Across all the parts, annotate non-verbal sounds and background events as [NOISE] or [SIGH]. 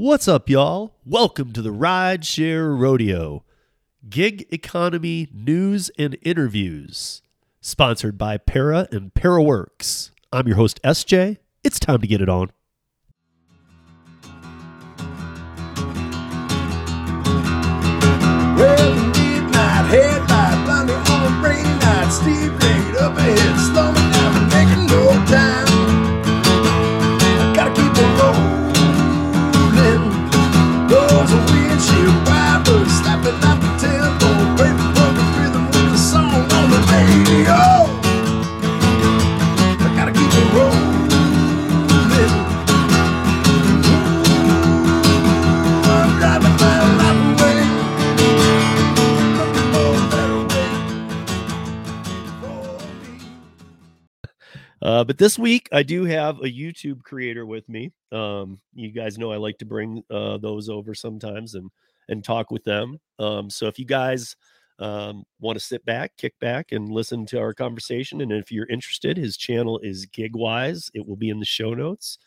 What's up, y'all? Welcome to the Rideshare Rodeo, gig economy news and interviews, sponsored by Para and ParaWorks. I'm your host, SJ. It's time to get it on. Well, on up ahead, Uh, but this week, I do have a YouTube creator with me. Um, you guys know I like to bring uh, those over sometimes and and talk with them. Um, so if you guys um, want to sit back, kick back, and listen to our conversation, and if you're interested, his channel is Gigwise. It will be in the show notes.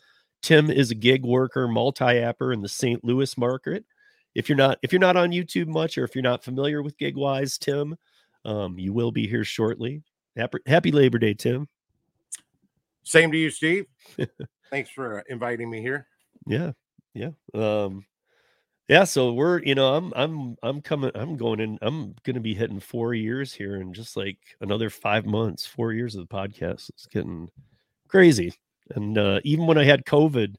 Tim is a gig worker, multi-apper in the St. Louis market. If you're not if you're not on YouTube much, or if you're not familiar with Gigwise, Tim, um, you will be here shortly. Happy, happy Labor Day, Tim. Same to you, Steve. [LAUGHS] Thanks for uh, inviting me here. Yeah, yeah. Um yeah, so we're you know, I'm I'm I'm coming I'm going in I'm gonna be hitting four years here in just like another five months, four years of the podcast. It's getting crazy. And uh even when I had COVID,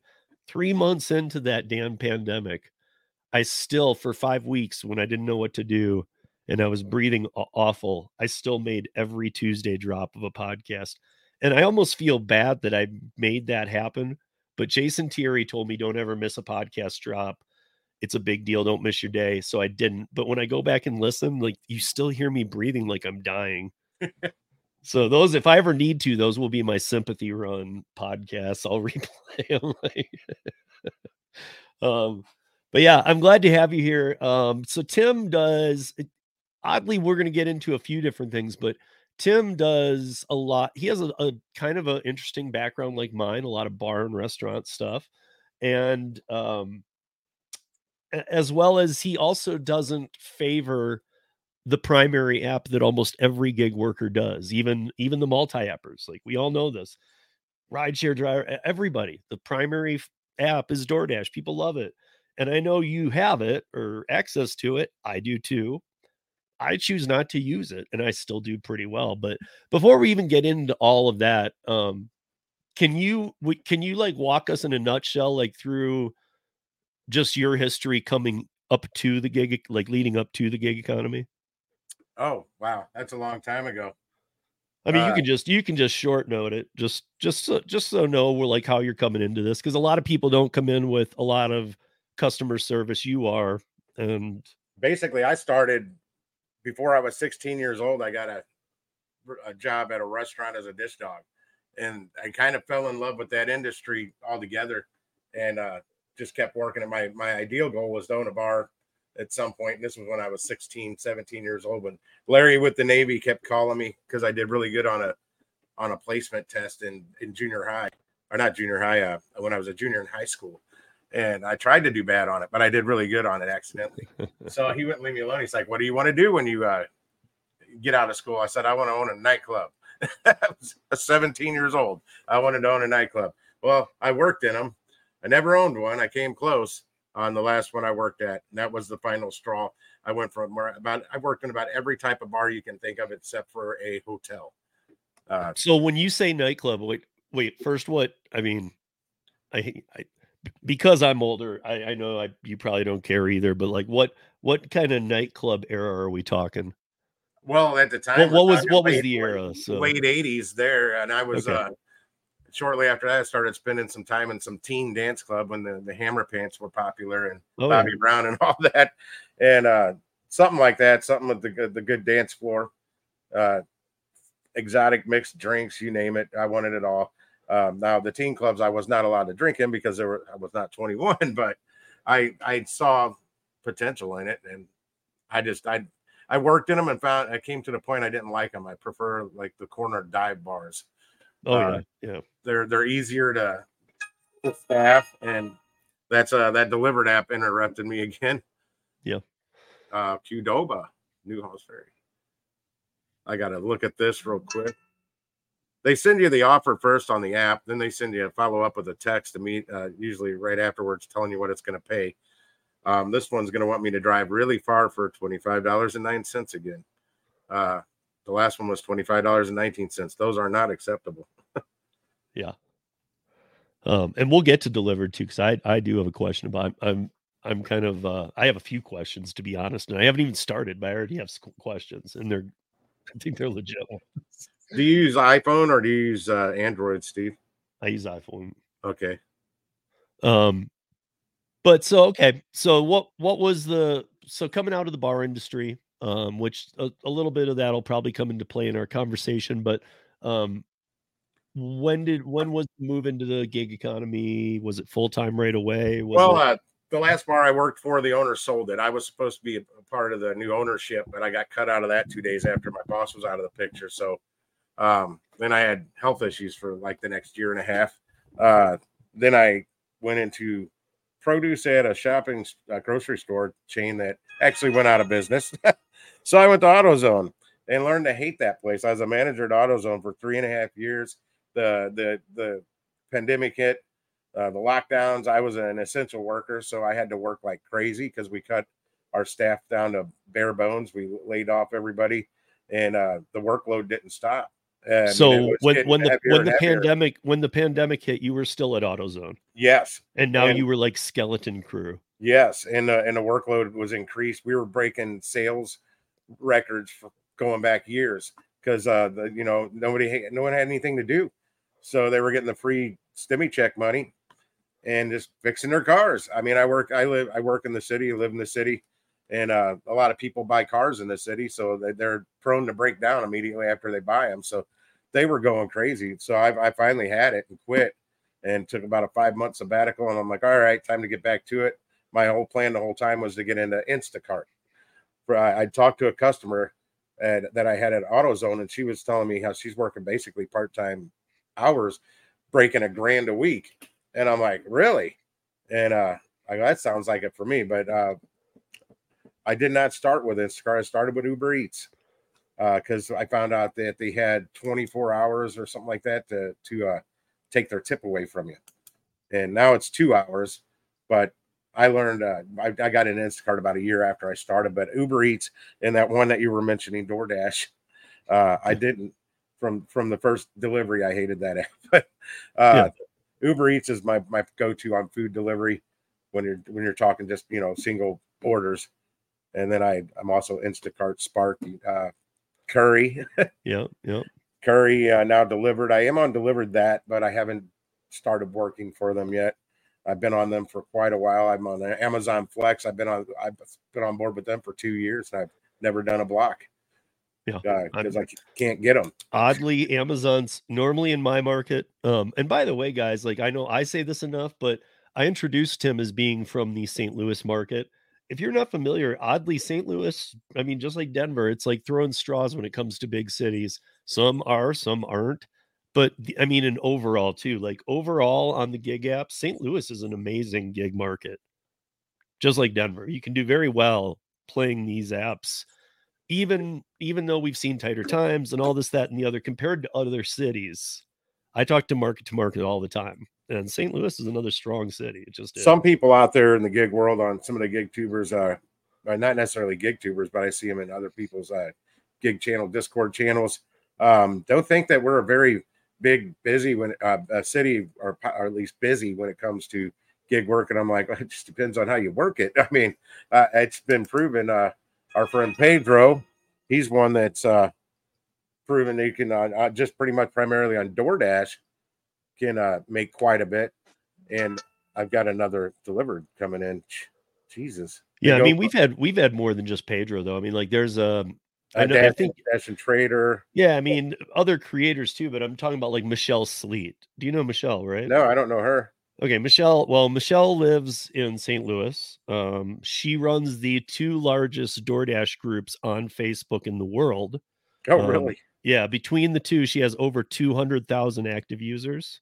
three months into that damn pandemic, I still for five weeks when I didn't know what to do and I was breathing awful, I still made every Tuesday drop of a podcast. And I almost feel bad that I made that happen. But Jason Thierry told me don't ever miss a podcast drop. It's a big deal. Don't miss your day. So I didn't. But when I go back and listen, like you still hear me breathing like I'm dying. [LAUGHS] so those, if I ever need to, those will be my sympathy run podcasts. I'll [LAUGHS] replay them. like- [LAUGHS] um, but yeah, I'm glad to have you here. Um, so Tim does oddly, we're going to get into a few different things, but Tim does a lot. He has a, a kind of an interesting background like mine, a lot of bar and restaurant stuff. And um, as well as he also doesn't favor the primary app that almost every gig worker does, even even the multi-appers. Like we all know this. Rideshare driver, everybody, the primary app is DoorDash. People love it. And I know you have it or access to it. I do too. I choose not to use it and I still do pretty well. But before we even get into all of that, um, can you can you like walk us in a nutshell like through just your history coming up to the gig like leading up to the gig economy? Oh, wow. That's a long time ago. I mean, you Uh, can just you can just short note it, just just so, just so know we're like how you're coming into this because a lot of people don't come in with a lot of customer service. You are, and Basically, I started before I was 16 years old. I got a, a job at a restaurant as a dish dog. And I kind of fell in love with that industry altogether and uh, just kept working. And my, my ideal goal was to own a bar at some point. And this was when I was 16, 17 years old. When Larry with the Navy kept calling me because I did really good on a on a placement test in, in junior high, or not junior high, uh, when I was a junior in high school. And I tried to do bad on it, but I did really good on it accidentally. so he wouldn't leave me alone. He's like, What do you want to do when you uh, get out of school? I said, I want to own a nightclub. [LAUGHS] I was 17 years old. I wanted to own a nightclub. Well, I worked in them. I never owned one. I came close on the last one I worked at. And that was the final straw. I went from about I worked in about every type of bar you can think of except for a hotel. Uh, So when you say nightclub, wait, wait. First, what I mean, I, I because I'm older. I, I know I, you probably don't care either. But like, what what kind of nightclub era are we talking? well, at the time, What, what was what was late- the era? So late 80s there and i was Okay. uh shortly after that i started spending some time in some teen dance club when the, the hammer pants were popular and oh, yeah. bobby brown and [LAUGHS] all that and uh something like that something with the good the good dance floor uh exotic mixed drinks you name it i wanted it all um now the teen clubs i was not allowed to drink in because there were i was not 21 [LAUGHS] but i i saw potential in it and i just i I worked in them and found I came to the point I didn't like them. I prefer like the corner dive bars. oh uh, yeah, yeah. They're they're easier to staff and That's uh that Dlivrd app interrupted me [LAUGHS] again. Yeah. Uh Qdoba, New Halls Ferry. I gotta look at this real quick. They send you the offer first on the app, then they send you a follow up with a text to meet, uh, usually right afterwards, telling you what it's going to pay. Um, this one's going to want me to drive really far for twenty five dollars and nine cents again. Uh, the last one was twenty five dollars and nineteen cents. Those are not acceptable. [LAUGHS] Yeah. Um, and we'll get to Dlivrd too, because I I do have a question about I'm I'm, kind of uh, I have a few questions to be honest, and I haven't even started, but I already have questions, and they're [LAUGHS] I think they're legit. Do you use iPhone or do you use uh, Android, Steve? I use iPhone. Okay. Um, but so okay, so what what was the so coming out of the bar industry, um, which a, a little bit of that'll probably come into play in our conversation, but um, when did when was the move into the gig economy? Was it full time right away? Was well, it, uh, the last bar I worked for, the owner sold it. I was supposed to be a, a part of the new ownership, but I got cut out of that two days after my boss was out of the picture. So um, then I had health issues for like the next year and a half. Uh, then I went into produce at a shopping uh, grocery store chain that actually went out of business. [LAUGHS] so I went to AutoZone and learned to hate that place. I was a manager at AutoZone for three and a half years. The the the pandemic hit, uh, the lockdowns. I was an essential worker, so I had to work like crazy because we cut our staff down to bare bones. We laid off everybody, and uh, the workload didn't stop. And I mean, it so when when the when the pandemic when the pandemic hit, you were still at AutoZone, yes, and now And- you were like skeleton crew. Yes, and uh, and the workload was increased. We were breaking sales records for going back years because uh, the you know nobody had- no one had anything to do, so they were getting the free stimmy check money and just fixing their cars. I mean, I work, I live, I work in the city, live in the city, and uh, a lot of people buy cars in the city, so they, they're prone to break down immediately after they buy them. So they were going crazy. So I, I finally had it and quit, and took about a five month sabbatical. And I'm like, all right, time to get back to it. My whole plan the whole time was to get into Instacart. For I, I talked to a customer at, that I had at AutoZone, and she was telling me how she's working basically part time hours, breaking a grand a week. And I'm like, really? And uh, I go, that sounds like it for me. But uh, I did not start with Instacart. I started with Uber Eats because I found out that they had 24 hours or something like that to to uh, take their tip away from you. And now it's two hours. But I learned uh, I, I got an Instacart about a year after I started. But Uber Eats and that one that you were mentioning, DoorDash, uh, I didn't from from the first delivery. I hated that [LAUGHS] app. But uh, Uber Eats is my my go to on food delivery when you're when you're talking just you know single orders. And then I I'm also Instacart, Spark, uh, Curri, [LAUGHS] Yeah, yeah. Curri uh, now Dlivrd. I am on Dlivrd that, but I haven't started working for them yet. I've been on them for quite a while. I'm on Amazon Flex. I've been on I've been on board with them for two years, and I've never done a block. Yeah, because I can't get them. oddly amazon's normally in my market um and by the way guys like i know i say this enough but i introduced him as being from the st louis market if you're not familiar oddly st louis i mean just like denver it's like throwing straws when it comes to big cities. Some are some aren't. But the- i mean in overall too like overall on the gig app st louis is an amazing gig market. Just like denver you can do very well playing these apps even even though we've seen tighter times and all this that and the other compared to other cities. I talk to market to market all the time and st louis is another strong city it just. Some people out there in the gig world on some of the gig tubers, uh, are not necessarily gig tubers, but I see them in other people's uh, gig channel, Discord channels. Um, don't think that we're a very big, busy when uh, a city, or, or at least busy when it comes to gig work. And I'm like, it just depends on how you work it. [LAUGHS] I mean, uh, it's been proven. Uh, our friend Pedro, he's one that's uh, proven you can uh, uh, just pretty much primarily on DoorDash can uh, make quite a bit. And I've got another Dlivrd coming in. Jesus. Yeah i mean we've had we've had more than just pedro though i mean like there's um I a know- I think- [LAUGHS] Dash and Trader. yeah i mean other creators too but i'm talking about like michelle sleet do you know michelle right No, I don't know her. Okay, Michelle. Well, Michelle lives in St. Louis. Um, she runs the two largest DoorDash groups on Facebook in the world. Oh, Um, really? Yeah, between the two, she has over 200,000 active users.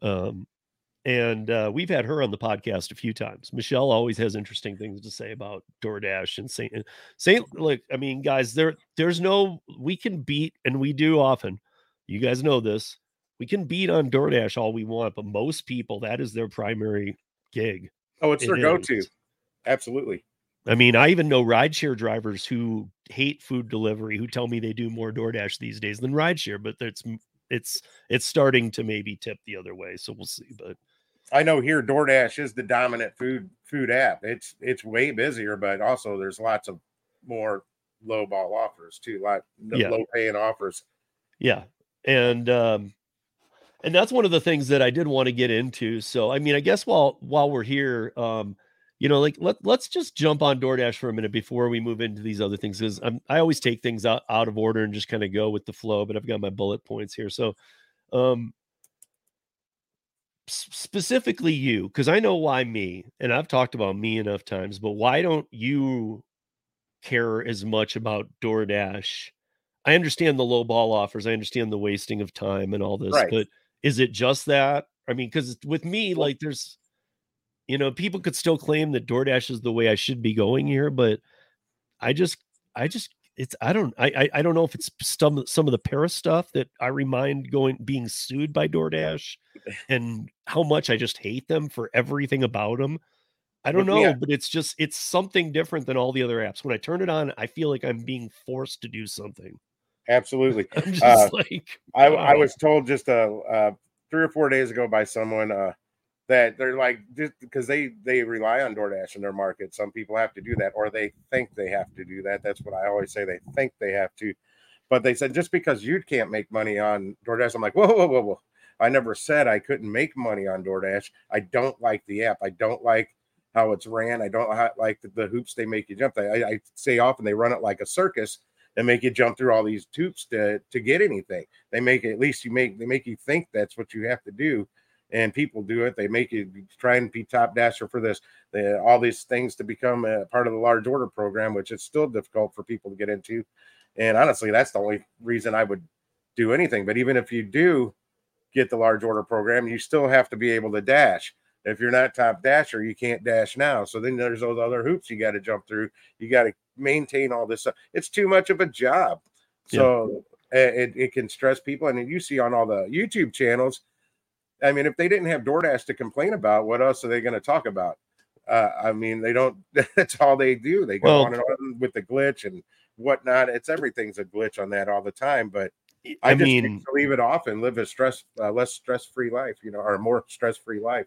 Um, and uh, we've had her on the podcast a few times. Michelle always has interesting things to say about DoorDash and Saint Saint. Look, I mean, guys, there there's no we can beat, and we do often. You guys know this. We can beat on DoorDash all we want, but most people that is their primary gig. Oh, it's their It go-to. Absolutely. I mean, I even know rideshare drivers who hate food delivery who tell me they do more DoorDash these days than rideshare, but it's it's it's starting to maybe tip the other way. So we'll see. But I know here DoorDash is the dominant food food app. It's it's way busier, but also there's lots of more low ball offers too, like Yeah. low paying offers. yeah, and um, and that's one of the things that I did want to get into. So I mean, I guess while while we're here, um, you know, like let let's just jump on DoorDash for a minute before we move into these other things because I'm I always take things out out of order and just kind of go with the flow. But I've got my bullet points here. So, um, specifically you because i know why me and i've talked about me enough times but why don't you care as much about doordash i understand the low ball offers i understand the wasting of time and all this Right. but is it just that i mean because with me like there's you know people could still claim that doordash is the way i should be going here but i just i just it's i don't i i, I don't know if it's some some of the Para's stuff that i remind going being sued by doordash [LAUGHS] and how much I just hate them for everything about them. I don't know, yeah. but it's just it's something different than all the other apps. When I turn it on, I feel like I'm being forced to do something. [LAUGHS] Absolutely. I'm just Uh, like I, I was told just uh, uh three or four days ago by someone uh that they're like just because they they rely on DoorDash in their market. Some people have to do that, or they think they have to do that. That's what I always say. They think they have to, but they said just because you can't make money on DoorDash, I'm like, whoa, whoa, whoa, whoa. I never said I couldn't make money on DoorDash. I don't like the app. I don't like how it's ran. I don't like the, the hoops they make you jump. I, I say often they run it like a circus and make you jump through all these hoops to to get anything. They make at least you make they make you think that's what you have to do, and people do it. They make you try and be top dasher for this. They, all these things to become a part of the large order program, which is still difficult for people to get into. And honestly, that's the only reason I would do anything. But even if you do get the large order program, you still have to be able to dash. If you're not top dasher, you can't dash now. So then there's those other hoops you got to jump through. You got to maintain all this stuff. It's too much of a job. So uh, it, it can stress people. And you see on all the YouTube channels, I mean, if they didn't have DoorDash to complain about, what else are they going to talk about? Uh, I mean, they don't, [LAUGHS] that's all they do. They go Well- on and on with the glitch and whatnot. It's everything's a glitch on that all the time. But I, I, just mean, leave it off and live a stress, uh, less stress free life, you know, or more stress free life.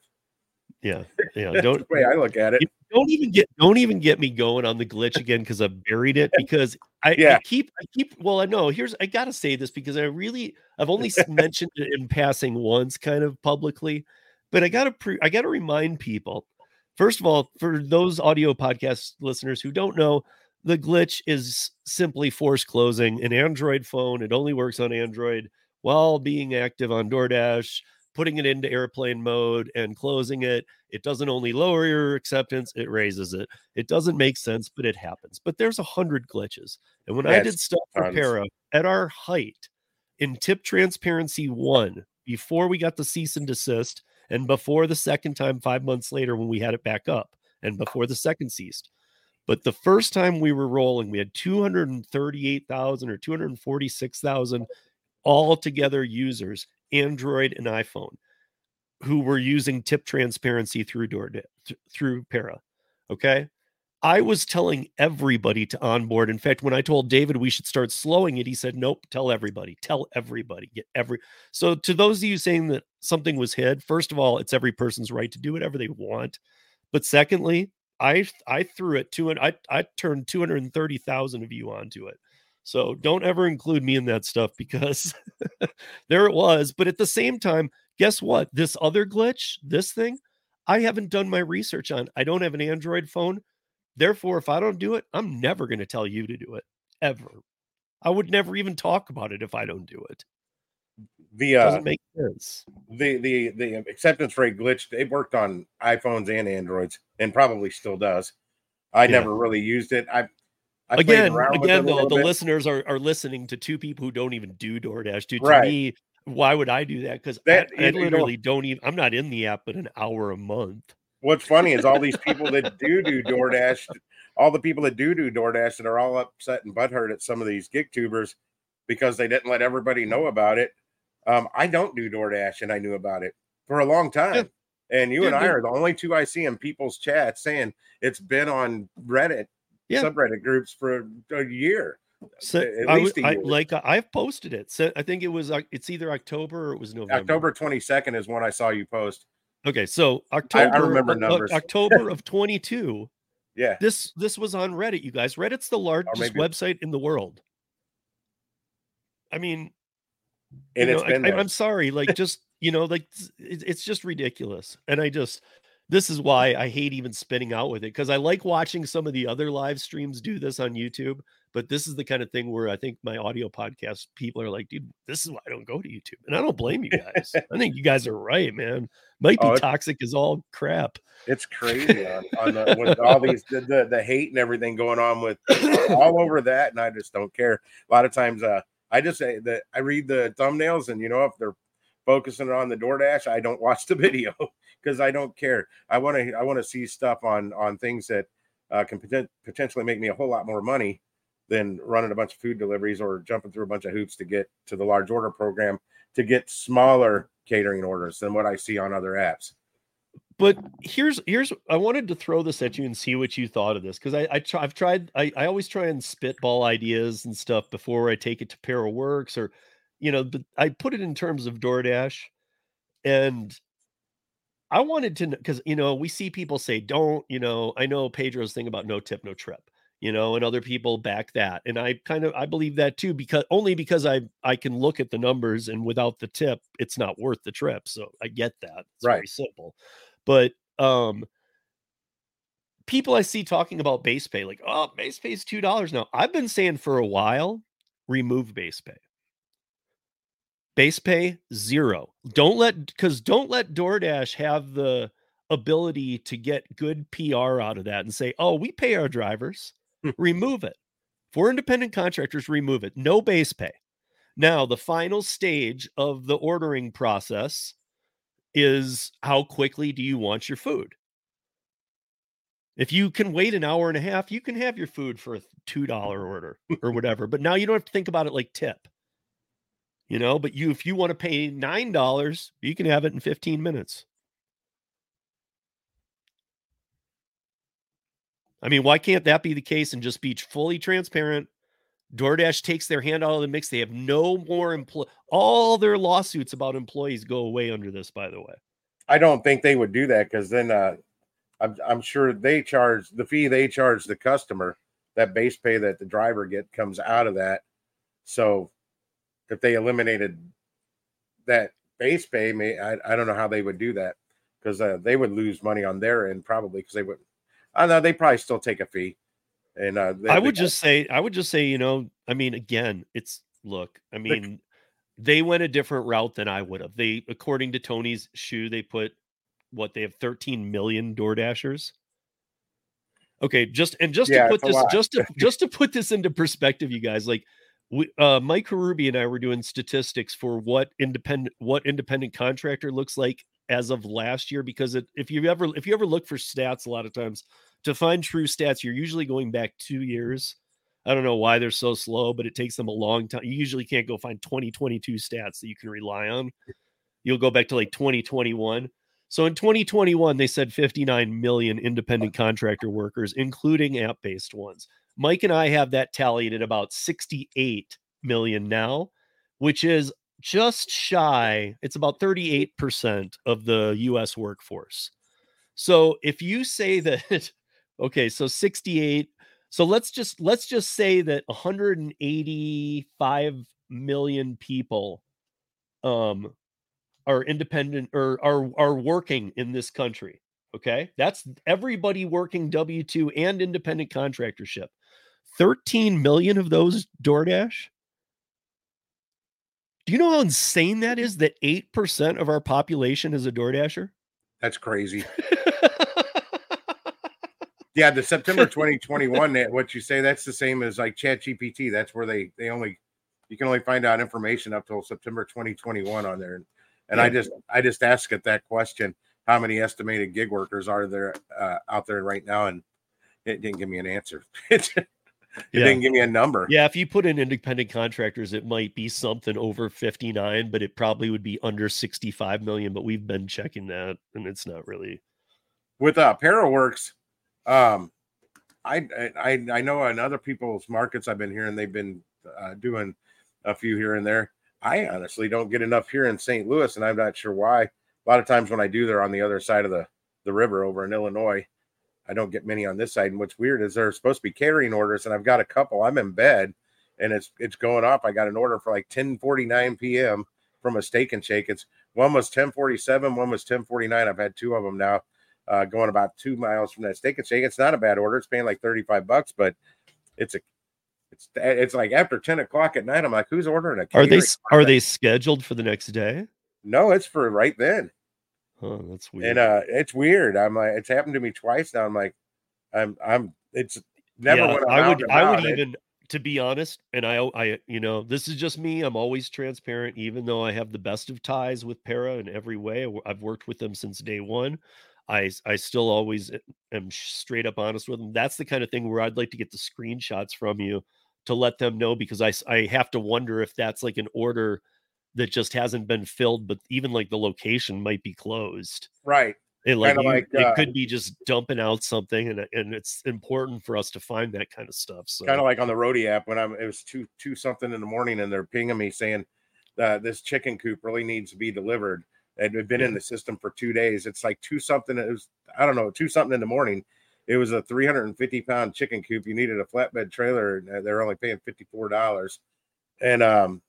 Yeah, [LAUGHS] yeah. Don't the way I look at it. don't even get don't even get me going on the glitch again because I've buried it because I, I keep I keep well I know here's I gotta say this because I really I've only mentioned it in passing once kind of publicly, but I gotta pre- I gotta remind people first of all for those audio podcast listeners who don't know the glitch is simply force closing an Android phone it only works on Android while being active on DoorDash putting it into airplane mode and closing it it doesn't only lower your acceptance, it raises it. It doesn't make sense, but it happens. But there's a hundred glitches. And when I did stuff for tons. Para at our height in tip transparency one, before we got the cease and desist, and before the second time five months later when we had it back up, and before the second ceased. But the first time we were rolling, we had 238,000 or 246,000 altogether users, Android and iPhone who were using tip transparency through th- through Para. Okay. I was telling everybody to onboard. In fact, when I told David we should start slowing it, he said, Nope, tell everybody, tell everybody, get every. So, to those of you saying that something was hid, first of all, it's every person's right to do whatever they want. But secondly, I I threw it to it. I I turned 230,000 of you onto it. So don't ever include me in that stuff because [LAUGHS] there it was. But at the same time, guess what? This other glitch, this thing, I haven't done my research on. I don't have an Android phone. Therefore, if I don't do it, I'm never going to tell you to do it ever. I would never even talk about it if I don't do it. The uh, doesn't make sense. the the the acceptance rate glitch it worked on iPhones and Androids and probably still does. I Yeah. never really used it. I, I again, around with it again though, the bit. listeners are, are listening to two people who don't even do DoorDash. Dude, to Right. me, why would I do that? Because I, I you know- literally don't even. I'm not in the app, but an hour a month. What's funny is all these people that do do DoorDash, all the people that do do DoorDash that are all upset and butthurt at some of these gig tubers because they didn't let everybody know about it. Um, I don't do DoorDash, and I knew about it for a long time. And you Yeah, and I dude. are the only two I see in people's chats saying it's been on Reddit Yeah. subreddit groups for a year. So At I, least I- like I've posted it. So I think it was Oc- it's either October or it was November. October 22nd is when I saw you post. Okay, so October. I remember uh, uh, numbers. October [LAUGHS] of 22. Yeah. This this was on Reddit, you guys. Reddit's the largest maybe- website in the world. I mean, And you it's know, been I, am sorry, like [LAUGHS] just you know, like it's, it's just ridiculous, and I just this is why I hate even spinning out with it because I like watching some of the other live streams do this on YouTube, but this is the kind of thing where I think my audio podcast people are like, dude, this is why I don't go to YouTube, and I don't blame you guys. [LAUGHS] I think you guys are right, man. Might be Oh, toxic as all crap. It's crazy on, [LAUGHS] on the, with all these the, the the hate and everything going on with all over that, and I just don't care. A lot of times, uh, I just say that I read the thumbnails, and you know, if they're focusing on the DoorDash, I don't watch the [LAUGHS] video because I don't care. I want to I want to see stuff on on things that uh, can poten- potentially make me a whole lot more money than running a bunch of food deliveries or jumping through a bunch of hoops to get to the large order program to get smaller catering orders than what I see on other apps. but here's here's I wanted to throw this at you and see what you thought of this because I, I I've tried I, I always try and spitball ideas and stuff before I take it to Para Works or you know but I put it in terms of DoorDash and I wanted to because you know we see people say don't you know I know Pedro's thing about no tip no trip you know and other people back that and I kind of I believe that too because only because I I can look at the numbers and without the tip it's not worth the trip so I get that it's very Right. simple but um people I see talking about base pay like oh base pay is two dollars now I've been saying for a while remove base pay base pay zero. Don't let because don't let DoorDash have the ability to get good PR out of that and say oh we pay our drivers. Hmm. remove it. For independent contractors remove it. No base pay. Now the final stage of the ordering process is how quickly do you want your food? If you can wait an hour and a half you can have your food for a two dollar order [LAUGHS] or whatever but now you don't have to think about it like tip you know but you if you want to pay nine dollars you can have it in 15 minutes i mean why can't that be the case and just be fully transparent DoorDash takes their hand out of the mix. They have no more employ. All their lawsuits about employees go away under this. By the way, I don't think they would do that because then uh, I'm, I'm sure they charge the fee they charge the customer. That base pay that the driver get comes out of that. So if they eliminated that base pay, may I, I don't know how they would do that because uh, they would lose money on their end probably because they would. I know they probably still take a fee. And uh, they- I they- would just say, I would just say, you know, I mean, again, it's look, I mean, they went a different route than I would have. They, according to Tony Xu, they put what they have 13 million door dashers. Okay, just and just Yeah, to put this, just to [LAUGHS] just to put this into perspective, you guys, like we, uh, Mike Karubi and I were doing statistics for what independent what independent contractor looks like as of last year. Because it, if you ever if you ever look for stats, a lot of times to find true stats, you're usually going back two years. I don't know why they're so slow, but it takes them a long time. You usually can't go find 2022 stats that you can rely on. You'll go back to like 2021. So in 2021, they said 59 million independent contractor workers, including app based ones. Mike and I have that tallied at about 68 million now, which is just shy. It's about 38% of the US workforce. So if you say that, [LAUGHS] okay, so 68, so let's just let's just say that 185 million people um are independent or are are working in this country. Okay, that's everybody working W two and independent contractorship. 13 million of those DoorDash. Do you know how insane that is? That 8% of our population is a DoorDasher? That's crazy. [LAUGHS] Yeah, the September 2021, that what you say, that's the same as like Chat GPT. That's where they they only you can only find out information up till September 2021 on there. And I just I just asked it that question: How many estimated gig workers are there uh, out there right now? And it didn't give me an answer. [LAUGHS] it Yeah. didn't give me a number. Yeah, if you put in independent contractors, it might be something over 59, but it probably would be under 65 million. But we've been checking that and it's not really. with uh Paraworks, um, I I I know in other people's markets I've been hearing they've been uh, doing a few here and there. I honestly don't get enough here in St. Louis, and I'm not sure why. A lot of times when I do, they're on the other side of the the river over in Illinois. I don't get many on this side. And what's weird is they're supposed to be carrying orders, and I've got a couple. I'm in bed, and it's it's going off. I got an order for like 10:49 p.m. from a steak and shake. It's one was 10:47, one was 10:49. I've had two of them now uh, going about two miles from that steak and shake. It's not a bad order. It's paying like 35 bucks, but it's a it's it's like after 10 o'clock at night. I'm like, who's ordering a Are they are they scheduled for the next day? No, it's for right then. Oh, that's weird. And uh it's weird. I'm like, it's happened to me twice now. I'm like, I'm I'm it's never Yeah, I'm I would I would it- even to be honest, and I I you know this is just me. I'm always transparent, even though I have the best of ties with Para in every way. I've worked with them since day one. I, I still always am straight up honest with them. That's the kind of thing where I'd like to get the screenshots from you to let them know because I, I have to wonder if that's like an order that just hasn't been filled, but even like the location might be closed. right. It like, you- like, it uh, could be just dumping out something, and and it's important for us to find that kind of stuff. So Kind of like on the Roadie app when I'm it was two two something in the morning and they're pinging me saying uh, this chicken coop really needs to be delivered. It had been in the system for two days. It's like two something. It was I don't know two something in the morning. It was a 350 pound chicken coop. You needed a flatbed trailer. And uh, they're only paying 54 dollars, and um,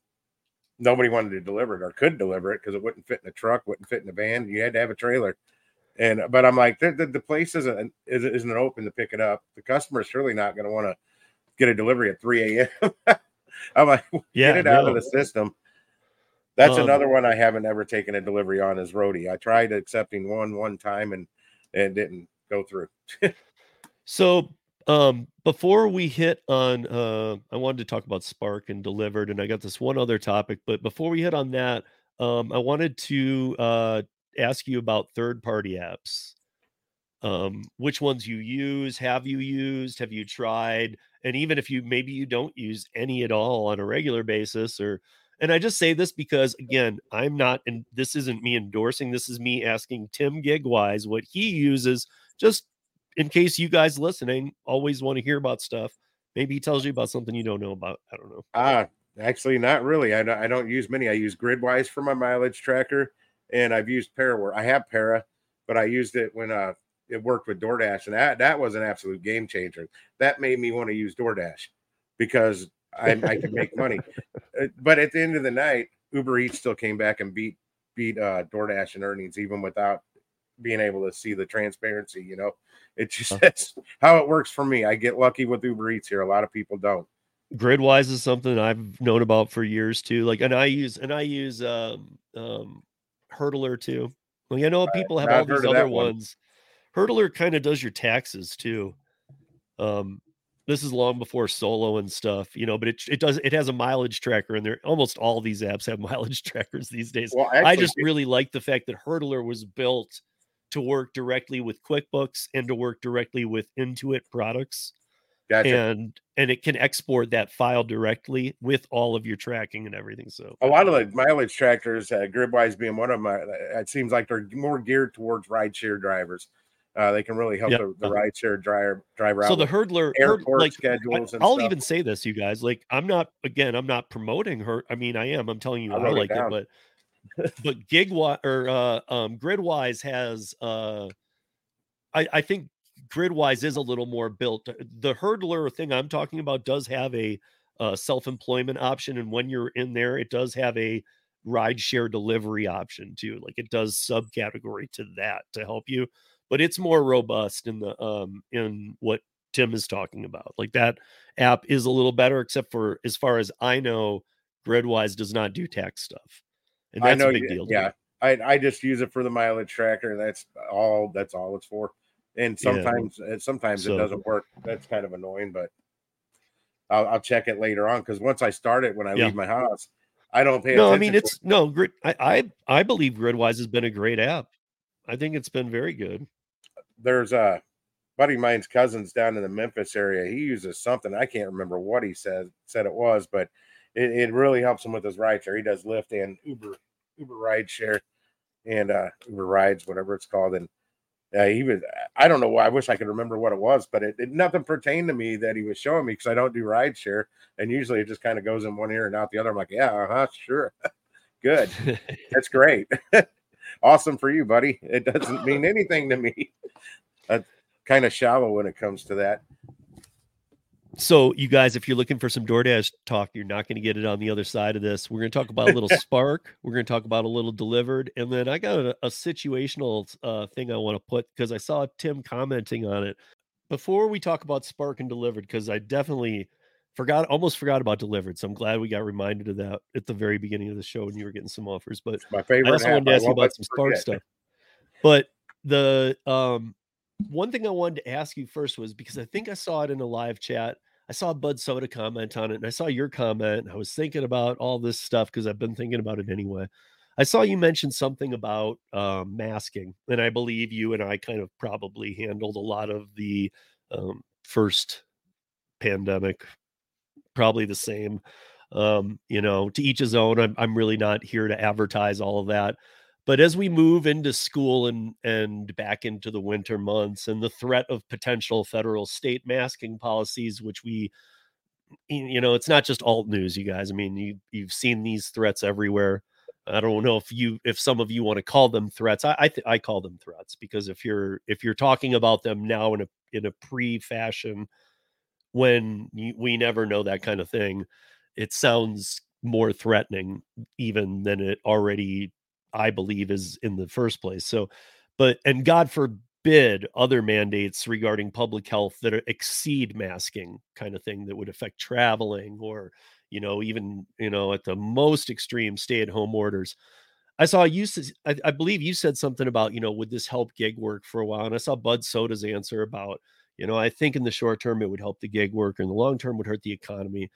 nobody wanted to deliver it or could deliver it because it wouldn't fit in a truck, wouldn't fit in a van. You had to have a trailer. And but I'm like, the, the, the place isn't isn't open to pick it up. The customer is surely not going to want to get a delivery at 3 a.m. [LAUGHS] I'm like, yeah, get it out of the system. That's Um, another one I haven't ever taken a delivery on is Roadie. I tried accepting one one time and it didn't go through. [LAUGHS] So um before we hit on uh I wanted to talk about Spark and Dlivrd and I got this one other topic, but before we hit on that, um I wanted to uh ask you about third party apps. Um which ones you use, have you used, have you tried? And even if you maybe you don't use any at all on a regular basis or and I just say this because again, I'm not and this isn't me endorsing, this is me asking Tim Gigwise what he uses just in case you guys listening always want to hear about stuff. Maybe he tells you about something you don't know about. I don't know. Ah, actually, not really. I don't, I don't use many. I use Gridwise for my mileage tracker, and I've used Paraware. I have Para, but I used it when uh it worked with DoorDash, and that that was an absolute game changer. That made me want to use DoorDash because I, I could make money. [LAUGHS] Uh, But at the end of the night, Uber Eats still came back and beat beat uh, DoorDash in earnings, even without being able to see the transparency. You know, it's just Uh-huh. that's how it works for me. I get lucky with Uber Eats here. A lot of people don't. Gridwise is something I've known about for years too. Like, and I use and I use um, um, Hurdlr too. Like, I know people have I've all these other that one. ones. Hurdlr kind of does your taxes too. Um, this is long before solo and stuff, you know, but it it does it has a mileage tracker in there. Almost all these apps have [LAUGHS] mileage trackers these days. Well, I just really like the fact that Hurdlr was built to work directly with QuickBooks and to work directly with Intuit products, gotcha. and and it can export that file directly with all of your tracking and everything. So a lot of the mileage trackers, uh, Gridwise being one of them, uh, it seems like they're more geared towards rideshare drivers. Uh, they can really help Yep. the, the rideshare driver driver so the Hurdlr, Hurd- airport like I, schedules and I'll stuff. even say this, you guys. Like I'm not again, I'm not promoting her. I mean, I am. I'm telling you, I I, wrote it like it, but but Gigwise or uh, um, Gridwise has. Uh, I I think Gridwise is a little more built. The Hurdlr thing I'm talking about does have a uh, self-employment option, and when you're in there, it does have a ride share delivery option too. Like it does subcategory to that to help you, but it's more robust in the um in what Tim is talking about. Like that app is a little better, except for as far as I know, Gridwise does not do tax stuff, and I that's know, a big you- deal. Yeah, I, I just use it for the mileage tracker. That's all. That's all it's for. And sometimes, uh, sometimes So- it doesn't work. That's kind of annoying, but I'll, I'll check it later on because once I start it when I Yeah. leave my house, I don't pay. No, I mean it's no grid. I, I I believe Gridwise has been a great app. I think it's been very good. there's a buddy of mine's cousins down in the Memphis area. He uses something I can't remember what he said said it was, but it, it really helps him with his ride share. He does Lyft and Uber Uber ride share and uh Uber rides, whatever it's called. And uh, he was I don't know why I wish I could remember what it was, but it, it nothing pertained to me that he was showing me because I don't do ride share, and usually it just kind of goes in one ear and out the other. I'm like, yeah, uh-huh, sure, [LAUGHS] good, [LAUGHS] that's great, [LAUGHS] awesome for you, buddy. It doesn't mean anything to me. That's kind of shallow when it comes to that. So, you guys, if you're looking for some DoorDash talk, you're not going to get it on the other side of this. We're going to talk about a little [LAUGHS] Spark. We're going to talk about a little Dlivrd, and then I got a, a situational uh, thing I want to put because I saw Tim commenting on it before we talk about Spark and Dlivrd because I definitely forgot, almost forgot about Dlivrd. So I'm glad we got reminded of that at the very beginning of the show when you were getting some offers. But My I favorite. also app. wanted to ask you about some Spark forget. stuff. But the um one thing I wanted to ask you first was because I think I saw it in a live chat. I saw Bud Soda comment on it, and I saw your comment. I was thinking about all this stuff because I've been thinking about it anyway. I saw you mention something about um, masking, and I believe you and I kind of probably handled a lot of the um, first pandemic, probably the same. Um, you know, to each his own. I'm, I'm really not here to advertise all of that but as we move into school and and back into the winter months and the threat of potential federal state masking policies which we you know it's not just alt news you guys. I mean you you've seen these threats everywhere. I don't know if you if some of you want to call them threats. I i, th- I call them threats because if you're if you're talking about them now in a in a pre fashion when you, we never know that kind of thing it sounds more threatening even than it already I believe is in the first place. So, but and God forbid other mandates regarding public health that exceed masking kind of thing that would affect traveling or you know even you know at the most extreme stay at home orders. I saw you. I believe you said something about you know would this help gig work for a while, and I saw Bud Soda's answer about you know I think in the short term it would help the gig worker, in the long term would hurt the economy.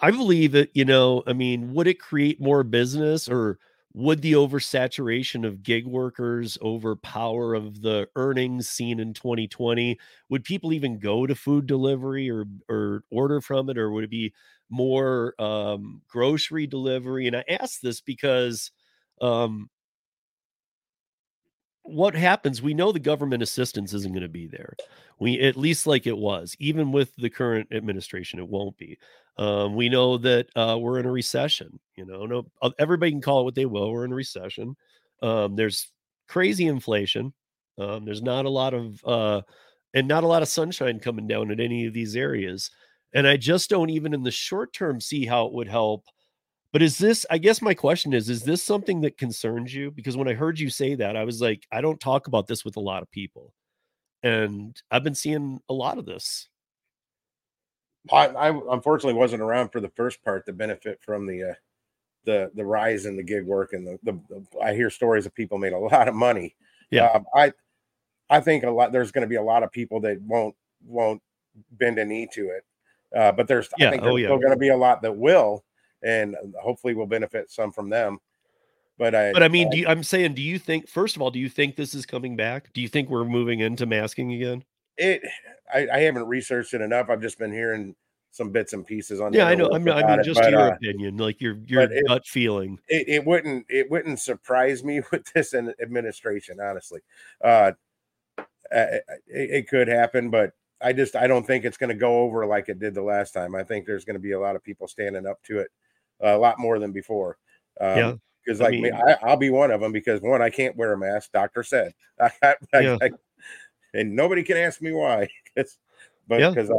I believe that, you know, I mean, would it create more business or would the oversaturation of gig workers overpower of the earnings seen in 2020? Would people even go to food delivery or or order from it or would it be more um grocery delivery? And I ask this because um what happens we know the government assistance isn't going to be there. We at least like it was even with the current administration it won't be. Um, we know that uh, we're in a recession you know no uh, everybody can call it what they will we're in a recession. Um, there's crazy inflation. Um, there's not a lot of uh, and not a lot of sunshine coming down in any of these areas. And i just don't even in the short term see how it would help but is this, I guess my question is, is this [LAUGHS] something that concerns you? Because when I heard you say that, I was like, I don't talk about this with a lot of people. And I've been seeing a lot of this. I, I unfortunately wasn't around for the first part to benefit from the uh, the the rise in the gig work and the, the, the I hear stories of people made a [LAUGHS] lot of money. Yeah. Um, I I think a lot there's going to be a lot of people that won't won't bend a knee to it. Uh, but there's Yeah, I think oh, there's yeah. still going to be a lot that will, and hopefully we'll benefit some from them. But I But I mean, do you, I'm saying, do you think, first of all, do you think this is coming back? Do you think we're moving into masking again? it I, I haven't researched it enough. I've just been hearing some bits and pieces on. Yeah, I know. I mean, I mean just but, your uh, opinion, like your your it- gut feeling. it, it wouldn't it wouldn't surprise me [LAUGHS] with this administration honestly uh it, it could happen but i just i don't think it's going to go over like it did the last time i think there's going to be a lot of people standing up to it a lot more than before um, Yeah, because I like me mean- I, i'll be one of them because one i can't wear a mask doctor said [LAUGHS] I, I, Yeah. I- and nobody can ask me why but Yeah. because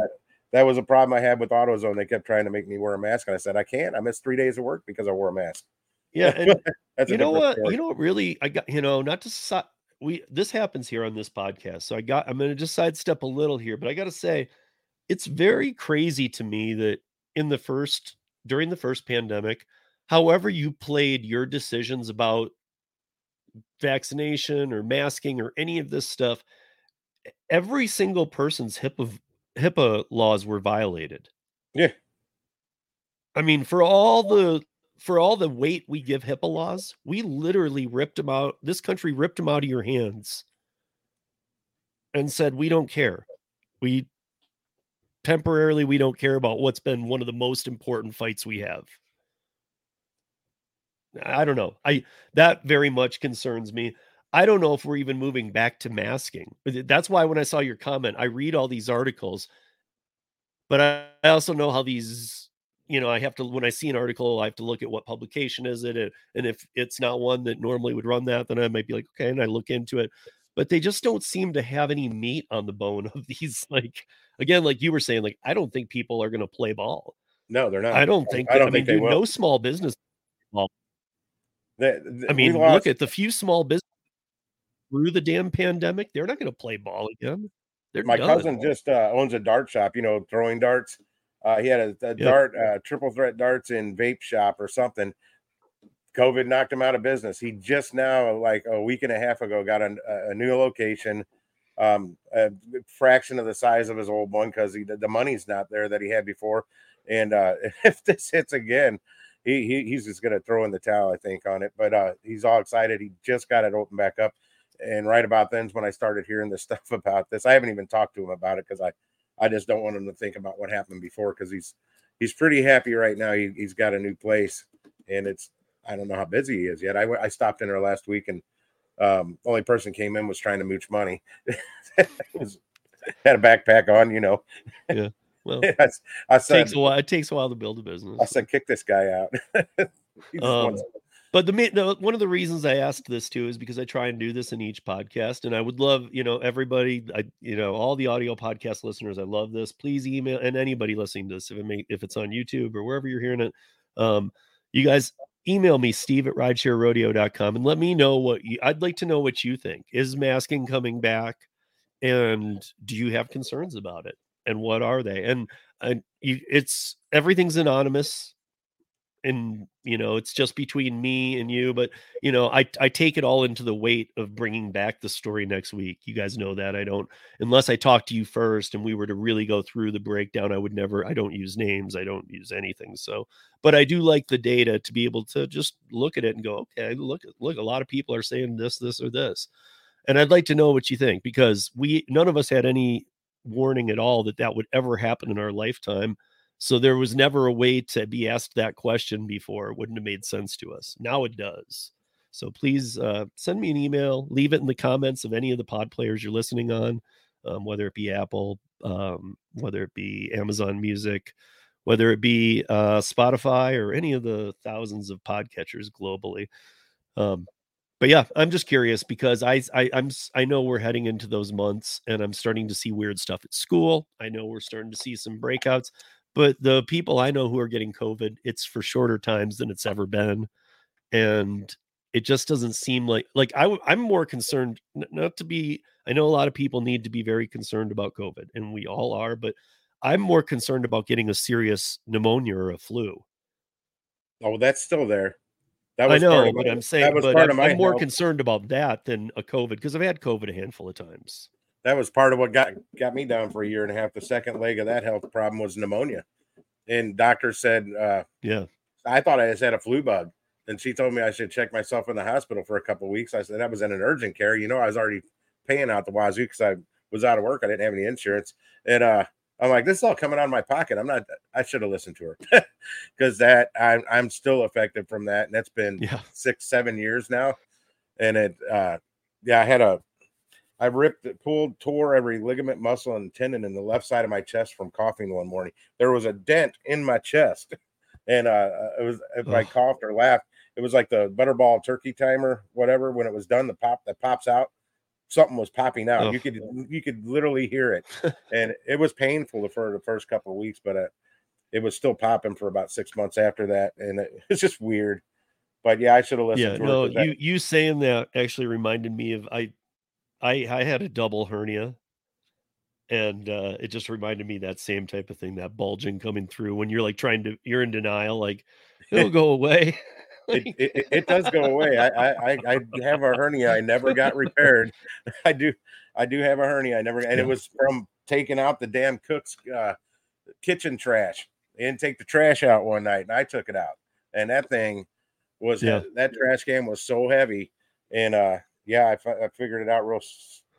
that was a problem i had with autozone they kept trying to make me wear a mask and i said i can't i missed three days of work because i wore a mask yeah. And [LAUGHS] that's you know what story. you know what really i got you know not to si- we this happens here on this podcast so i got i'm going to just sidestep a little here but i got to say it's very crazy to me that in the first during the first pandemic however you played your decisions about vaccination or masking or any of this stuff every single person's HIPAA HIPAA laws were violated. Yeah. I mean, for all the for all the weight we give HIPAA laws, we literally ripped them out. This country ripped them out of your hands and said, "We don't care. We temporarily we don't care about what's been one of the most important fights we have." I don't know. I that very much concerns me. I don't know if we're even moving back to masking. That's why when I saw your comment, I read all these articles, but I, I also know how these, you know, I have to when I see an article, I have to look at what publication is it, and, and if it's not one that normally would run that, then I might be like, okay, and I look into it. But they just don't seem to have any meat on the bone of these. [LAUGHS] Like again, like you were saying, like I don't think people are going to play ball. No, they're not. I don't think. I don't I think mean, they dude, will. no small business. [LAUGHS] They- they- I mean, look at the few small business through the damn pandemic. They're not going to play ball again. They're my done. cousin just uh, owns a dart shop. You know, throwing darts. Uh, he had a, a dart, uh, triple threat darts in vape shop or something. COVID knocked him out of business. He just now, like a week and a half ago, got a, a new location, um, a fraction of the size of his old one because the money's not there that he had before. And uh, [LAUGHS] if this hits again, he, he he's just gonna throw in the towel, I think, on it. But uh, he's all excited. He just got it open back up, and right about then's when I started hearing this [LAUGHS] stuff about this. I haven't even talked to him about it because I I just don't want him to think about what happened before because he's he's pretty happy right now. He, he's got a new place, and it's I don't know how busy he is yet. I, I stopped in there last week, and um, only person came in was trying to mooch money. [LAUGHS] Was- had a backpack on, you know. Yeah. Well, [LAUGHS] I, I it said, takes a while. It takes a while to build a business. I said, kick this guy out. [LAUGHS] Um, But the, the one of the reasons I asked this too is because I try and do this in each podcast, and I would love you know everybody, I you know all the audio podcast listeners, I love this. Please email and anybody listening to this if it may, if it's on YouTube or wherever you're hearing it, um, you guys email me Steve at ridesharerodeo.com and let me know what you. I'd like to know what you think. Is masking coming back, and do you have concerns about it? And what are they? And and you, it's everything's anonymous and you know it's just between me and you but you know i i take it all into the weight of bringing back the story next week. You guys know that. I don't unless i talk to you first and we were to really go through the breakdown i would never i don't use names i don't use anything so but i do like the data to be able to just look at it and go okay look look a lot of people are saying this this or this. And i'd like to know what you think because we none of us had any warning at all that that would ever happen in our lifetime so there was never a way to be asked that question before. It wouldn't have made sense to us. Now it does. So please uh, send me an email. Leave it in the comments of any of the pod players you're listening on, um, whether it be Apple, um, whether it be Amazon Music, whether it be uh, Spotify or any of the thousands of podcatchers globally. Um, but yeah, I'm just curious because I, I I'm I know we're heading into those months, and I'm starting to see weird stuff at school. I know we're starting to see some breakouts but the people I know who are getting COVID, it's for shorter times than it's ever been, and it just doesn't seem like like I'm more concerned not to be. I know a lot of people need to be very concerned about COVID, and we all are, but I'm more concerned about getting a serious pneumonia or a flu. oh, that's still there. That I was part know, of but my- I'm saying, that was but part I'm, of my I'm more health. concerned about that than a COVID because I've had COVID a handful of times. That was part of what got got me down for a year and a half. The second leg of that health problem was pneumonia, and doctor said uh, Yeah, I thought I just had a flu bug. And she told me I should check myself in the hospital for a couple of weeks. I said that was in an urgent care. You know, I was already paying out the wazoo because I was out of work. I didn't have any insurance, and uh, I'm like, this is all coming out of my pocket. I'm not. I should have listened to her [LAUGHS] because that I'm I'm still affected from that, and that's been yeah, six seven years now and it uh yeah i had a i ripped it pulled tore every ligament muscle and tendon in the left side of my chest from coughing one morning. There was a dent in my chest. [LAUGHS] And uh it was if i coughed or laughed it was like the butterball turkey timer whatever when it was done the pop that pops out something was popping out. Ugh. you could you could literally hear it. [LAUGHS] And it was painful for the first couple of weeks but uh, it was still popping for about six months after that and it, [LAUGHS] it's just weird. But yeah i should have listened yeah. No, you you saying that actually reminded me of I, I I had a double hernia, and uh, it just reminded me that same type of thing, that bulging coming through when you're like trying to you're in denial, like it'll [LAUGHS] go away. [LAUGHS] it, it, it does go away. I, I I have a hernia. I never got repaired. [LAUGHS] I do I do have a hernia. I never and it was from taking out the damn cook's uh, kitchen trash. They didn't take the trash out one night, and I took it out, and that thing was Yeah. that trash can was so heavy, and uh, yeah, I, figured it out real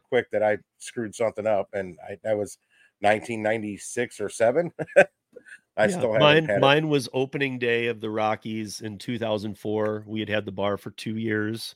quick that I screwed something up, and I that was 1996 or seven. [LAUGHS] I Yeah, still haven't mine. it. Mine was opening day of the Rockies in 2004. We had had the bar for two years,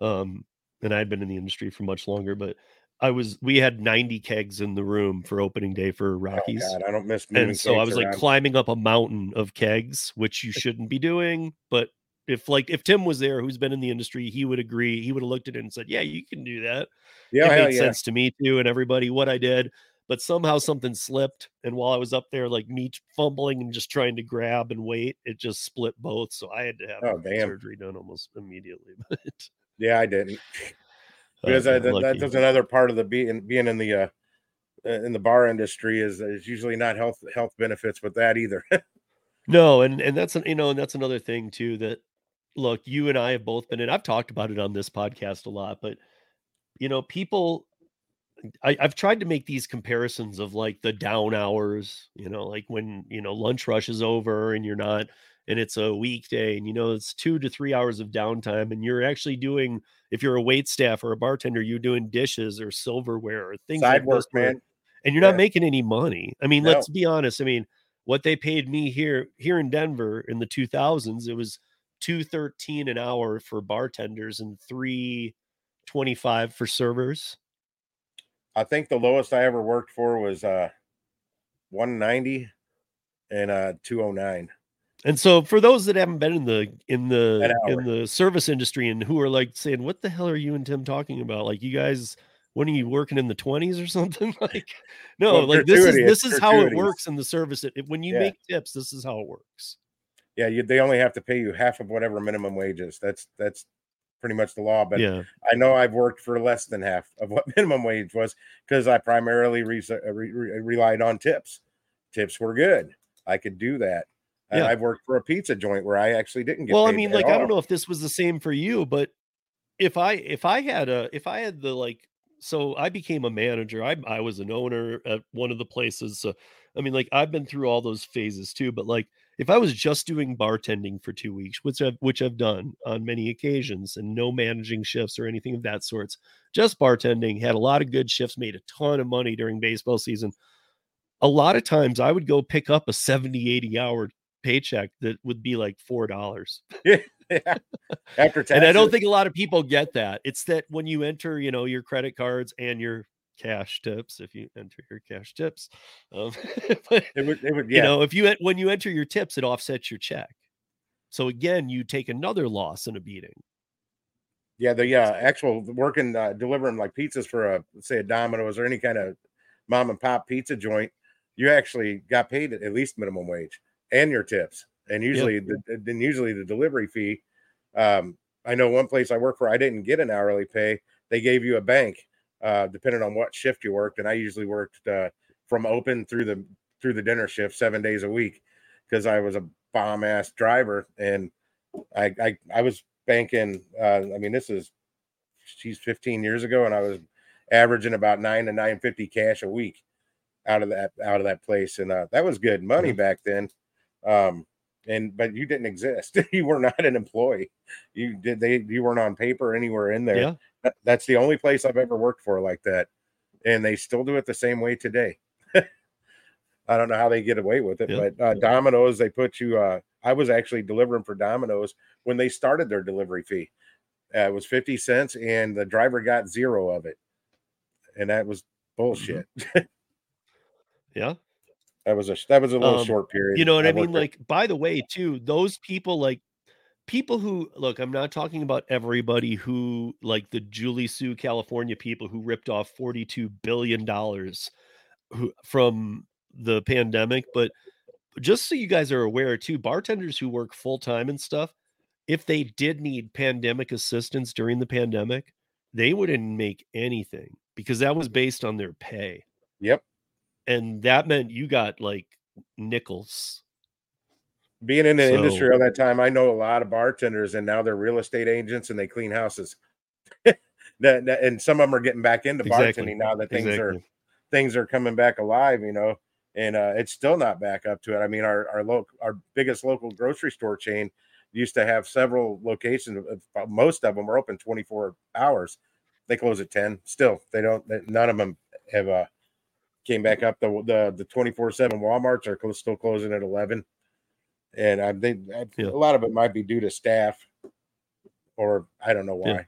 um, and I'd been in the industry for much longer. But I was. We had 90 kegs in the room for opening day for Oh, Rockies. God, I don't miss and so I was like climbing up a mountain of kegs, which you shouldn't be doing. But if like if Tim was there, who's been in the industry, he would agree. He would have looked at it and said, "Yeah, you can do that." yeah, it made yeah. sense to me too, and everybody what I did. But somehow something slipped, and while I was up there, like me fumbling and just trying to grab and wait, it just split both. So I had to have Oh, surgery done almost immediately. [LAUGHS] But Yeah, I didn't. I because I, got that, that's another part of the being being in the uh uh, in the bar industry is is usually not health health benefits with that either. [LAUGHS] No, and and that's an you know, and that's another thing too that look, you and I have both been in. I've talked about it on this podcast a lot, but you know, people I, I've tried to make these comparisons of like the down hours, you know, like when you know lunch rush is over and you're not and it's a weekday and you know it's two to three hours of downtime and you're actually doing if you're a wait staff or a bartender, you're doing dishes or silverware or things Side like work, man. and you're Yeah. not making any money. I mean, No. let's be honest. I mean, what they paid me here here in Denver in the 2000s, it was 213 an hour for bartenders and 325 for servers. I think the lowest I ever worked for was uh 190 and uh 209. And so for those that haven't been in the in the in the service industry and who are like saying, "What the hell are you and Tim talking about? Like you guys when are you working in the 20s or [LAUGHS] something?" like no, Well, like this is this is how it works in the service. It- when you Yeah. make tips, this is how it works. Yeah, you, they only have to pay you half of whatever minimum wage is. That's that's pretty much the law. But yeah. I know I've worked for less than half of what [LAUGHS] minimum wage was because I primarily uh, re- re- re- relied on tips. Tips were good. I could do that. And Yeah. I've worked for a pizza joint where I actually didn't get. well i mean like i don't know if this was the same for you but if i if i had a if i had the like so i became a manager i i was an owner at one of the places so i mean like i've been through all those phases too but like if i was just doing bartending for two weeks which i've which i've done on many occasions and no managing shifts or anything of that sorts just bartending had a lot of good shifts made a ton of money during baseball season a lot of times i would go pick up a 70 80 hour paycheck that would be like four dollars [LAUGHS] Yeah. After taxes, and I don't think a lot of people get that. It's that when you enter, you know, your credit cards and your cash tips, if you enter your cash tips, um, [LAUGHS] but, it would. It would. Yeah. you know, if you when you enter your tips, it offsets your check. So again, you take another loss and a beating. Yeah, the uh, actual working uh, delivering like pizzas for a say a Domino's or any kind of mom and pop pizza joint, you actually got paid at least minimum wage and your tips, and usually the then usually the delivery fee. Um, I know one place I work for, I didn't get an hourly pay. They gave you a bank, uh, depending on what shift you worked, and I usually worked uh, from open through the through the dinner shift seven days a week because I was a bomb ass driver and I I, I was banking. Uh, I mean, this is she's 15 years ago, and I was averaging about nine to nine fifty cash a week out of that out of that place, and uh, that was good money back then. Um, and but you didn't exist. [LAUGHS] you were not an employee. You did they you weren't on paper anywhere in there. Yeah. That- that's the only place I've ever worked for like that, and they still do it the same way today. [LAUGHS] I don't know how they get away with it, Yeah. but uh, Domino's they put you. Uh, I was actually delivering for Domino's when they started their delivery fee. Uh, it was fifty cents, and the driver got zero of it, and that was bullshit. [LAUGHS] Yeah. That was a that was a little Um, short period. You know what I, worked mean? Like, by the way, too, those people like people who look, I'm not talking about everybody who like the Julie Su California people who ripped off 42 billion dollars from the pandemic, but just so you guys are aware too, bartenders who work full time and stuff, if they did need pandemic assistance during the pandemic, they wouldn't make anything because that was based on their pay. Yep. And that meant you got like nickels. being in the So- industry all that time, I know a lot of bartenders, and now they're real estate agents and they clean houses. [LAUGHS] that, that- and some of them are getting back into Exactly. bartending now that things are things are coming back alive, you know, and uh, it's still not back up to it. I mean, our our local our biggest local grocery store chain used to have several locations. Most of them are open 24 hours. They close at 10. Still, they don't. None of them have uh, came back up. The the the 24 seven WalMarts are still closing at 11, and I think yeah. a lot of it might be due to staff, or I don't know why. Yeah.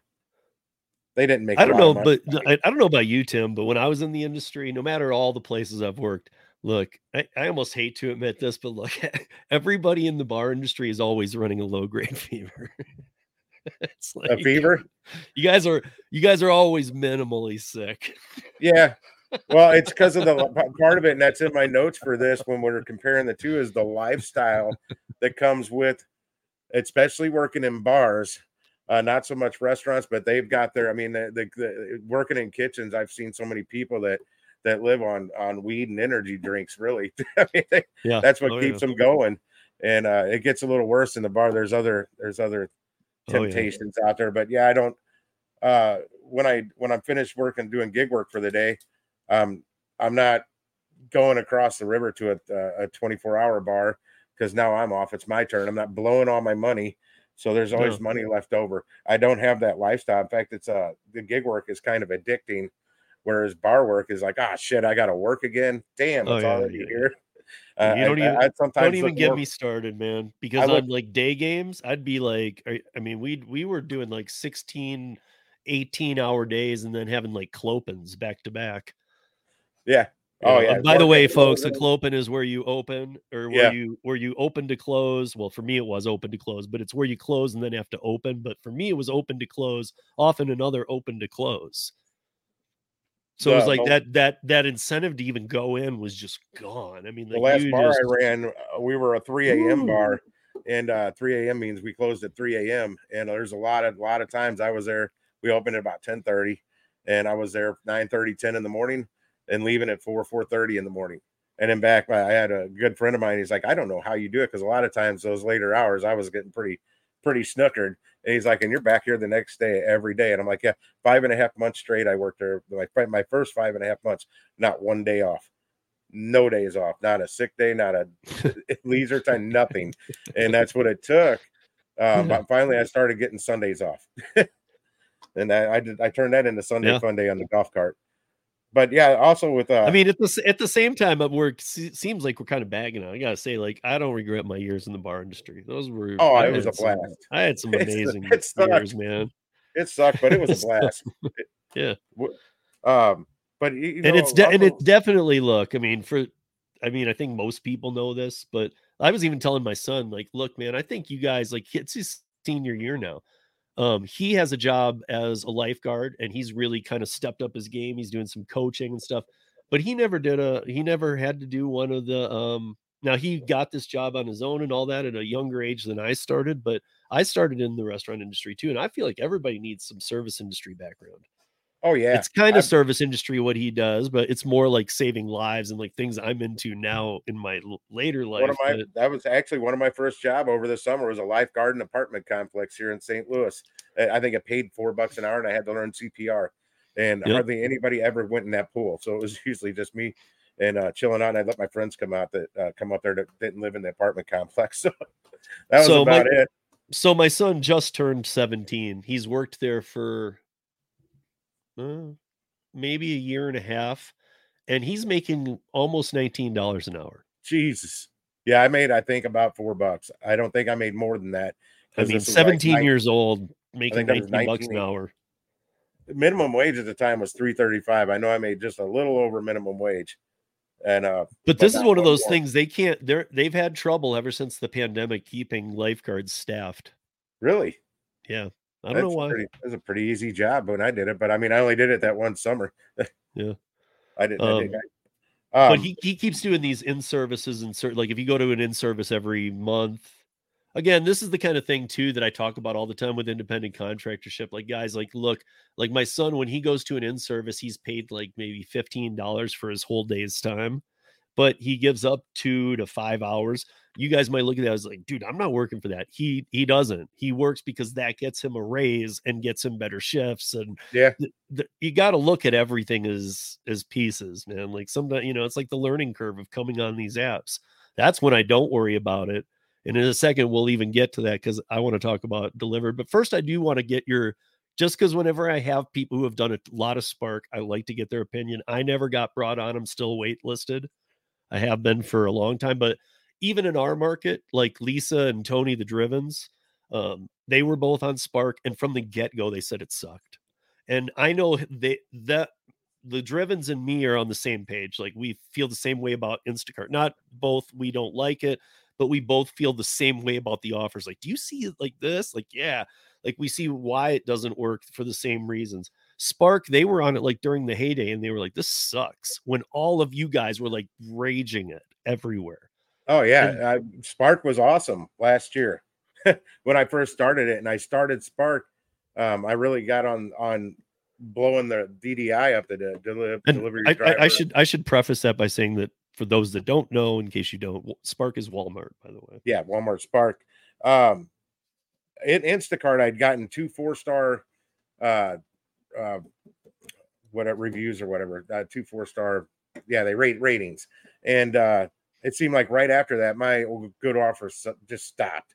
They didn't make. I don't know, but I, I don't know about you, Tim. But when I was in the industry, no matter all the places I've worked, look, I, I almost hate to admit this, but look, [LAUGHS] everybody in the bar industry is always running a low grade [LAUGHS] fever. it's like a fever. [LAUGHS] You guys are you guys are always minimally sick. Yeah. Well, it's because of the part of it, and that's in my notes for this when we're comparing the two is the lifestyle that comes with, especially working in bars uh, not so much restaurants, but they've got their. I mean, the, the, the, working in kitchens, I've seen so many people that that live on on weed and energy drinks. Really, [LAUGHS] I mean, they, yeah, that's what oh, keeps yeah. them going. And uh, it gets a little worse in the bar. There's other there's other temptations oh, yeah. out there, but yeah, I don't. Uh, when I when I'm finished working doing gig work for the day, um, I'm not going across the river to a, a 24 hour bar because now I'm off. It's my turn. I'm not blowing all my money so there's always money left over. I don't have that lifestyle. In fact, it's uh the gig work is kind of addicting, whereas bar work is like, ah, oh, shit, I got to work again. Damn, it's oh, yeah, already yeah. here. Uh, you don't I, even I, sometimes don't even get more, me started, man. Because would, on like day games, I'd be like, I mean, we we were doing like 16, 18 hour days, and then having like clopens back to back. Yeah, Oh yeah. by the way, folks, a clopen is where you open or where yeah. you where you open to close. Well, for me it was open to close, but it's where you close and then have to open. But for me, it was open to close, often another open to close. So it was like that that that incentive to even go in was just gone. I mean, the last bar just... I ran, uh, we were a 3 a.m. bar, and uh 3 a.m. means we closed at 3 a.m. And there's a lot of a lot of times I was there. We opened at about 10 30, and I was there 9 30, 10 in the morning and leaving at 4 4:30 in the morning. And then back, I had a good friend of mine. He's like, I don't know how you do it because a lot of times those later hours, I was getting pretty, pretty snookered. And he's like, and you're back here the next day every day. And I'm like, yeah, five and a half months straight. I worked there. My my first five and a half months, not one day off, no days off, not a sick day, not a [LAUGHS] leisure time, nothing. And that's what it took. Uh, but [LAUGHS] finally, I started getting Sundays off, [LAUGHS] and I, I did. I turned that into Sunday yeah. fun day on the golf cart but yeah, also with uh, I mean, at the at the same time, we're seems like we're kind of bagging on. I gotta say, like, I don't regret my years in the bar industry. Those were oh, I it was a blast. Some, I had some [LAUGHS] amazing it years, man. It sucked, but it was a [LAUGHS] blast. yeah. Um, but you know, and it's de- and it's definitely look. I mean, for I mean, I think most people know this, but I was even telling my son, like, look, man, I think you guys like it's his senior year now. Um, he has a job as a lifeguard and he's really kind of stepped up his game. He's doing some coaching and stuff, but he never did a he never had to do one of the um now he got this job on his own and all that at a younger age than I started, but I started in the restaurant industry too. And I feel like everybody needs some service industry background. Oh yeah, it's kind of service industry what he does, but it's more like saving lives and like things I'm into now in my l- later life. One of my but... that was actually one of my first job over the summer was a lifeguard and apartment complex here in St. Louis. I think I paid four bucks an hour and I had to learn CPR, and yep. hardly anybody ever went in that pool. So it was [LAUGHS] usually just me and uh, chilling out. And I let my friends come out that uh, come up there that didn't live in the apartment complex. [LAUGHS] So that was so about my, it. So my son just turned 17. He's worked there for uh, maybe a year and a half, and he's making almost nineteen dollars an hour. Jesus, yeah, I made I think about four bucks. I don't think I made more than that. I mean, seventeen like years old, making 19, 19 bucks an hour. Minimum wage at the time was three thirty five. I know I made just a little over minimum wage. And uh but this is one of those more. things they can't they're they've had trouble ever since the pandemic keeping lifeguards staffed. Really? Yeah. I don't That's know why. Pretty, it was a pretty easy job when I did it, but I mean, I only did it that one summer. [LAUGHS] yeah, I didn't. Um, I did, um, but he, he keeps doing these in services and certain like if you go to an in service every month. Again, this is the kind of thing too that I talk about all the time with independent contractorship. Like guys, like look, like my son when he goes to an in service, he's paid like maybe fifteen dollars for his whole day's time, but he gives up two to five hours you guys might look at that as like, dude, I'm not working for that. He he doesn't. He works because that gets him a raise and gets him better shifts. And Yeah. th- th- you got to look at everything as as pieces, man. Like sometimes you know, it's like the learning curve of coming on these apps. That's when I don't worry about it. And in a second, we'll even get to that because I want to talk about Dlivrd. But first, I do want to get your just because whenever I have people who have done a lot of Spark, I like to get their opinion. I never got brought on. I'm still waitlisted. I have been for a long time, but even in our market, like Lisa and Tony, the Drivens, um, they were both on Spark, and from the get go, they said it sucked. And I know they that the Drivens and me are on the same page. Like we feel the same way about Instacart. Not both we don't like it, but we both feel the same way about the offers. Like, do you see it like this? Like, yeah, like we see why it doesn't work for the same reasons. Spark, they were on it like during the heyday, and they were like, "This sucks." When all of you guys were like raging it everywhere. Oh yeah, And- uh, Spark was awesome last year [LAUGHS] when I first started it, and I started Spark. Um, I really got on on blowing the DDI up the de- deli- delivery I, I. I should I should preface that by saying that for those that don't know, in case you don't, Spark is Walmart, by the way. yeah, Walmart Spark. Um, in Instacart, I'd gotten two four star, uh, uh, what reviews or whatever, uh, two four star. Yeah, they rate ratings, and uh, it seemed like right after that, my good offer just stopped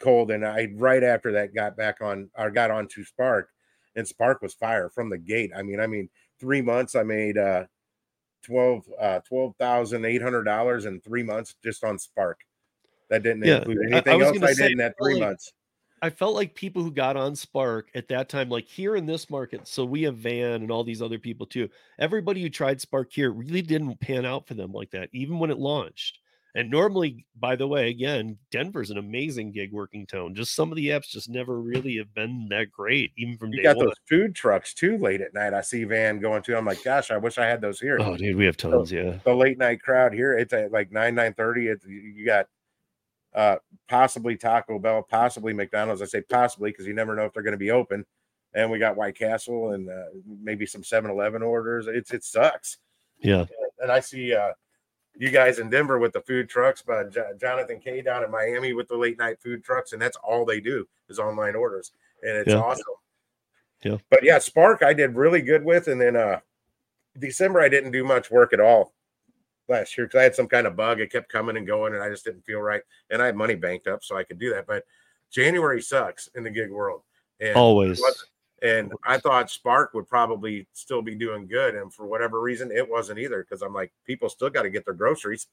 cold, and I right after that got back on or got on to Spark, and Spark was fire from the gate. I mean, I mean, three months I made uh, twelve uh, twelve thousand eight hundred dollars in three months just on Spark. That didn't Yeah, include I- I anything was else I did in that three months. I felt like people who got on Spark at that time, like here in this market, so we have Van and all these other people too. Everybody who tried Spark here really didn't pan out for them like that, even when it launched. And normally, by the way, again, Denver's an amazing gig working town. Just some of the apps just never really have been that great, even from You day got one. those food trucks too late at night. I see Van going to. I'm like, gosh, I wish I had those here. Oh, dude, we have tons. Yeah. The late night crowd here, it's at like nine nine thirty. It's you got uh possibly Taco Bell, possibly McDonald's. I say possibly because you never know if they're going to be open. And we got White Castle and uh, maybe some 7-Eleven orders. It's it sucks. Yeah. And I see uh you guys in Denver with the food trucks, but Jo- Jonathan K down in Miami with the late night food trucks, and that's all they do is online orders, and it's Yeah. awesome. Yeah. But yeah, Spark I did really good with, and then uh December I didn't do much work at all last year because I had some kind of bug. It kept coming and going, and I just didn't feel right, and I had money banked up, so I could do that. But January sucks in the gig world, and Always. And I thought Spark would probably still be doing good. And for whatever reason, it wasn't either. Because I'm like, people still got to get their groceries.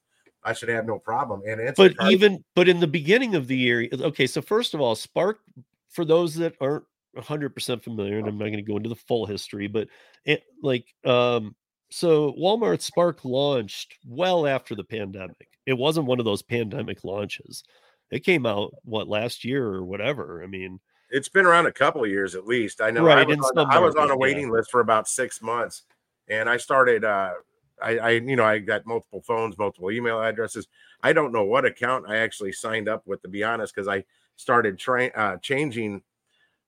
I should have no problem. And it's but even but in the beginning of the year okay so first of all spark for those that aren't 100% familiar and i'm not going to go into the full history but it like um so walmart spark launched well after the pandemic it wasn't one of those pandemic launches it came out what last year or whatever i mean it's been around a couple of years at least. I know Right, I was, on, I was on a markets, yeah. waiting list for about six months. And I started uh I, I you know I got multiple phones, multiple email addresses. I don't know what account I actually signed up with to be honest, because I started trying uh changing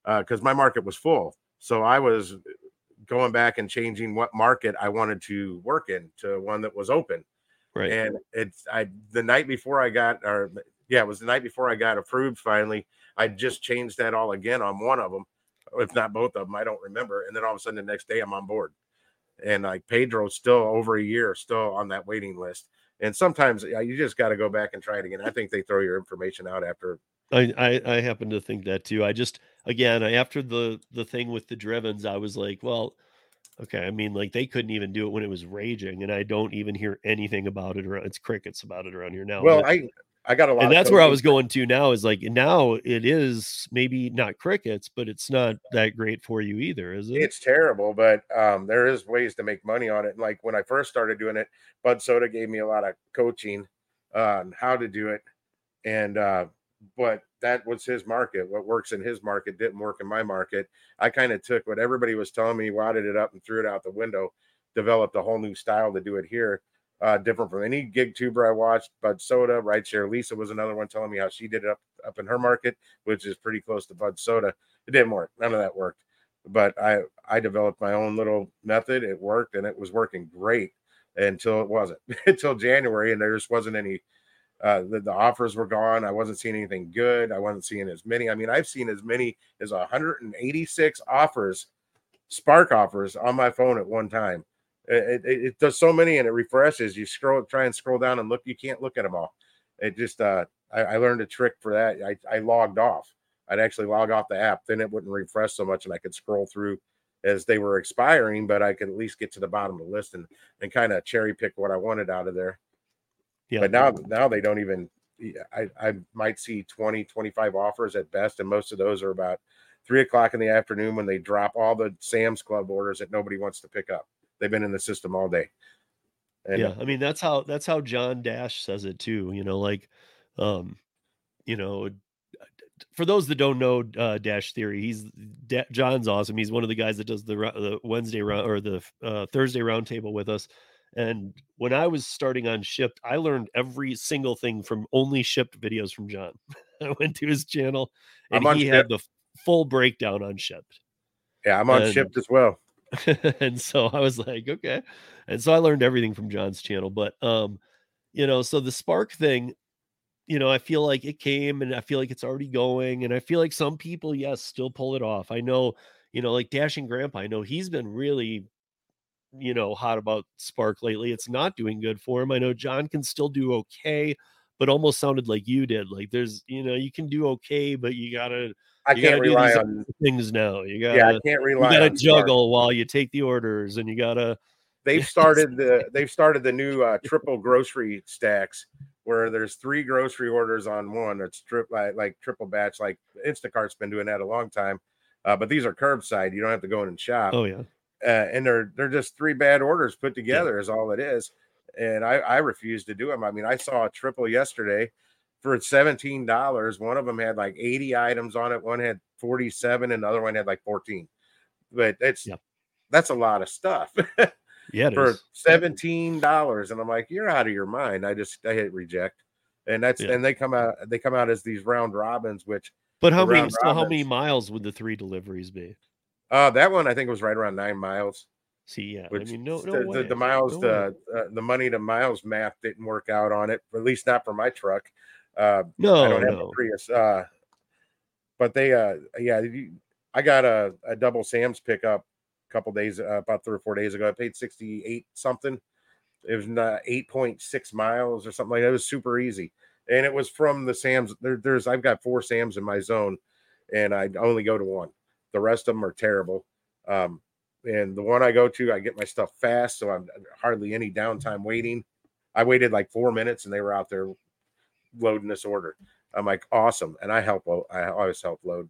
uh because my market was full. So I was going back and changing what market I wanted to work in to one that was open. right And it's I the night before I got or yeah, it was the night before I got approved finally. I just changed that all again on one of them, if not both of them. I don't remember. And then all of a sudden the next day I'm on board. And like Pedro's still over a year still on that waiting list. And sometimes you just got to go back and try it again. I think they throw your information out after. I, I I happen to think that too. I just again after the the thing with the Drivens, I was like, well, okay. I mean, like they couldn't even do it when it was raging, and I don't even hear anything about it around. It's crickets about it around here now. Well, but- I I got a lot. and that's where I was going to now. Is like now it is maybe not crickets, but it's not that great for you either, is it? It's terrible, but um, there is ways to make money on it. And like when I first started doing it, Bud Soda gave me a lot of coaching on how to do it. And uh, but that was his market. What works in his market didn't work in my market. I kind of took what everybody was telling me, wadded it up and threw it out the window, developed a whole new style to do it here. Uh, different from any gig tuber I watched. Bud Soda, Right Share Lisa was another one telling me how she did it up up in her market, which is pretty close to Bud Soda. It didn't work. None of that worked but I I developed my own little method. It worked and it was working great until it wasn't [LAUGHS] until January, and there just wasn't any Uh, the, the offers were gone. I wasn't seeing anything good. I wasn't seeing as many. I mean, I've seen as many as 186 offers, spark offers on my phone at one time. It, it, it, does so many and it refreshes. You scroll, try and scroll down and look. You can't look at them all. It just, uh, I, I learned a trick for that. I, I logged off. I'd actually log off the app. Then it wouldn't refresh so much and I could scroll through as they were expiring, but I could at least get to the bottom of the list and, and kind of cherry pick what I wanted out of there. Yeah. But now, now they don't even, I, I might see 20, 25 offers at best. And most of those are about three o'clock in the afternoon when they drop all the Sam's Club orders that nobody wants to pick up. They've been in the system all day. And, yeah. I mean, that's how, that's how John Dash says it too. You know, like, um, you know, for those that don't know uh, Dash Theory, he's da- John's awesome. He's one of the guys that does the, the Wednesday round or the uh, Thursday roundtable with us. And when I was starting on Shipt, I learned every single thing from only Shipt videos from John. [LAUGHS] I went to his channel and he Shipt. had the full breakdown on Shipt. Yeah, I'm on and, Shipt as well. [LAUGHS] and so I was like, okay. And so I learned everything from John's channel. But um, you know, so the spark thing, you know, I feel like it came and I feel like it's already going. And I feel like some people, yes, still pull it off. I know, you know, like Dashing Grandpa, I know he's been really, you know, hot about Spark lately. It's not doing good for him. I know John can still do okay, but almost sounded like you did. Like there's, you know, you can do okay, but you gotta I you can't rely on things now. You gotta yeah, I can't rely you gotta juggle Spark. while you take the orders and you gotta they've [LAUGHS] started the they've started the new uh, triple grocery stacks where there's three grocery orders on one. It's trip like, like triple batch, like Instacart's been doing that a long time. Uh, but these are curbside. You don't have to go in and shop. Oh yeah. Uh, and they're they're just three bad orders put together yeah. is all it is. And I I refuse to do them. I mean, I saw a triple yesterday for seventeen dollars. One of them had like eighty items on it. One had forty seven, and the other one had like fourteen. But it's yeah. that's a lot of stuff. [LAUGHS] Yeah, for seventeen dollars, and I'm like, you're out of your mind. I just I hit reject, and that's yeah. and they come out they come out as these round robins, which. But how many? So how many miles would the three deliveries be? Uh, that one I think was right around nine miles. See, yeah, which I mean, no, no the, the, the, miles, no the uh, the money to miles math didn't work out on it, at least not for my truck. Uh, no, I don't have a Prius. Uh, but they, uh, yeah, I got a, a double Sam's pickup a couple days, uh, about three or four days ago. I paid 68 something. It was not 8.6 miles or something like that. It was super easy. And it was from the Sam's. There, there's, I've got four Sam's in my zone and I only go to one. The rest of them are terrible. Um, and the one I go to, I get my stuff fast. So I'm hardly any downtime waiting. I waited like four minutes and they were out there loading this order. I'm like, awesome. And I help, I always help load.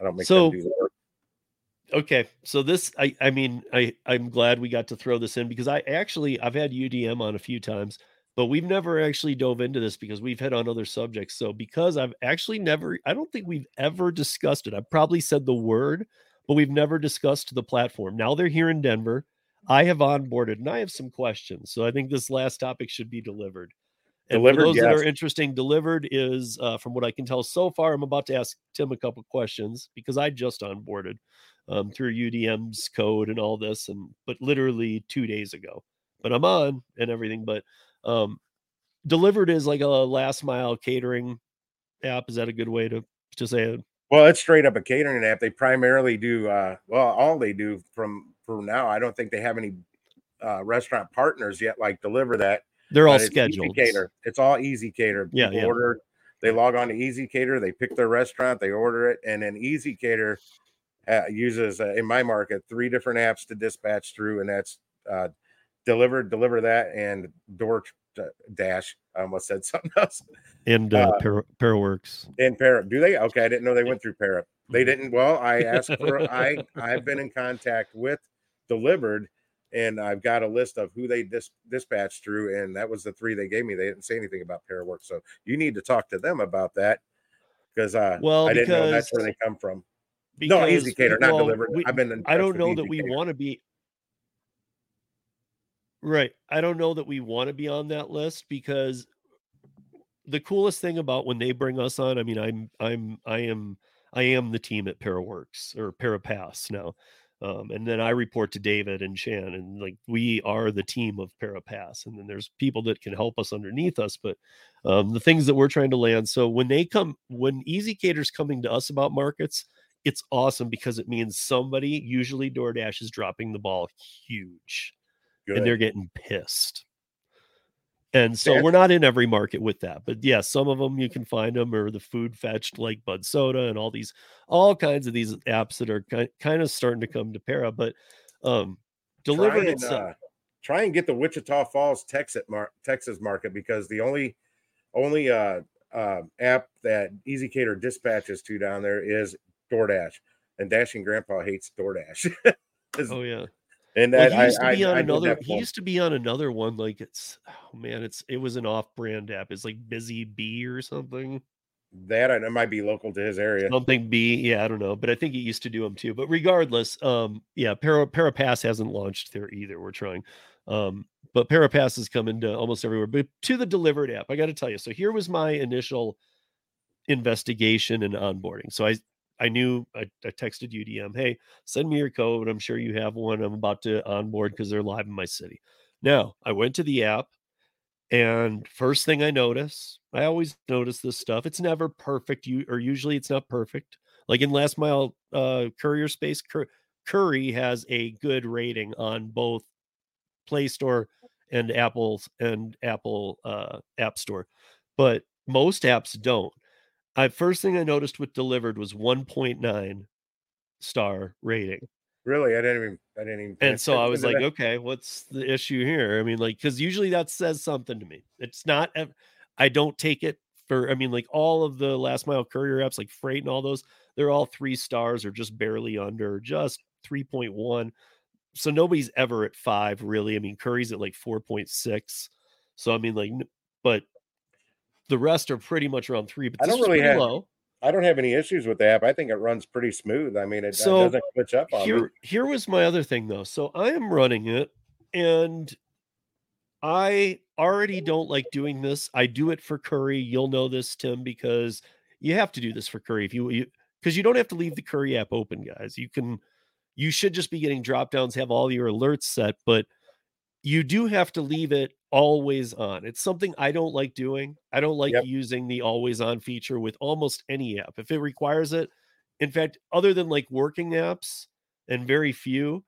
I don't make so, them do the work okay so this i i mean i i'm glad we got to throw this in because i actually i've had udm on a few times but we've never actually dove into this because we've hit on other subjects so because i've actually never i don't think we've ever discussed it i've probably said the word but we've never discussed the platform now they're here in denver i have onboarded and i have some questions so i think this last topic should be Dlivrd and Dlivrd, for those yes. that are interesting, Dlivrd is, uh, from what I can tell so far, I'm about to ask Tim a couple questions because I just onboarded um, through UDM's code and all this, and but literally two days ago. But I'm on and everything. But um, Dlivrd is like a last mile catering app. Is that a good way to to say it? Well, it's straight up a catering app. They primarily do uh, well, all they do from from now. I don't think they have any uh, restaurant partners yet, like deliver that. They're all scheduled. Cater. It's all ezCater. Yeah, yeah. Order. They log on to ezCater. They pick their restaurant. They order it, and then ezCater uh, uses uh, in my market three different apps to dispatch through, and that's uh, deliver, deliver that, and door uh, dash. I almost said [LAUGHS] something else. And uh, uh Paraworks. And Para, do they? Okay, I didn't know they went through Para. They mm-hmm. didn't. Well, I [LAUGHS] asked for. I I've been in contact with Dlivrd, and I've got a list of who they dis, dispatched through, and that was the three they gave me. They didn't say anything about Paraworks, so you need to talk to them about that because uh, well, I didn't know that's where they come from. Because, no, ezCater, not well, Dlivrd. We, I've been. I don't know that we want to be. Right. I don't know that we want to be on that list because the coolest thing about when they bring us on, I mean, I'm, I'm, I am, I am the team at Paraworks or Parapass now. Um, and then I report to David and Shan, and like we are the team of Parapass. And then there's people that can help us underneath us, but um, the things that we're trying to land. So when they come, when ezCater's coming to us about markets, it's awesome because it means somebody, usually DoorDash, is dropping the ball huge, Good. and they're getting pissed. And so we're not in every market with that, but yeah, some of them you can find them or the food fetched like Bud Soda and all these, all kinds of these apps that are kind of starting to come to Para. But um, Dlivrd try and, uh, try and get the Wichita Falls, Texas, mar- Texas market because the only only uh, uh, app that ezCater dispatches to down there is DoorDash, and Dashing Grandpa hates DoorDash. [LAUGHS] oh yeah, and Well, he used to be I, on I another. He used to be on another one. Like it's oh man, it's it was an off-brand app. It's like Busy Bee or something. that and it might be local to his area. Something B. Yeah, I don't know, but I think it used to do them too. But regardless, um, yeah, Para Parapass hasn't launched there either. We're trying, um, but Parapass is coming to almost everywhere. But to the Dlivrd app, I got to tell you. So here was my initial investigation and onboarding. So I I knew I, I texted UDM, hey, send me your code. I'm sure you have one. I'm about to onboard because they're live in my city. Now I went to the app, and first thing I notice, I always notice this stuff. It's never perfect. You or usually it's not perfect. Like in last mile uh, courier space, Cur- Curri has a good rating on both Play Store and Apple's and Apple uh, App Store, but most apps don't. I first thing I noticed with Dlivrd was 1.9 star rating. Really, I didn't even. I didn't even. And so I was like, that. okay, what's the issue here? I mean, like, because usually that says something to me. It's not, I don't take it for, I mean, like all of the last mile courier apps, like Freight and all those, they're all three stars or just barely under, just 3.1. So nobody's ever at five, really. I mean, Curri's at like 4.6. So, I mean, like, but the rest are pretty much around three, but I don't really have- low. I don't have any issues with the app. I think it runs pretty smooth. I mean, it, it So, doesn't switch up on me. here here was my other thing though so i am running it and i already don't like doing this i do it for Curri you'll know this tim because you have to do this for Curri if you you because you don't have to leave the Curri app open guys you can you should just be getting drop downs have all your alerts set but you do have to leave it always on it's something i don't like doing i don't like Yep. using the always on feature with almost any app if it requires it in fact other than like working apps and very few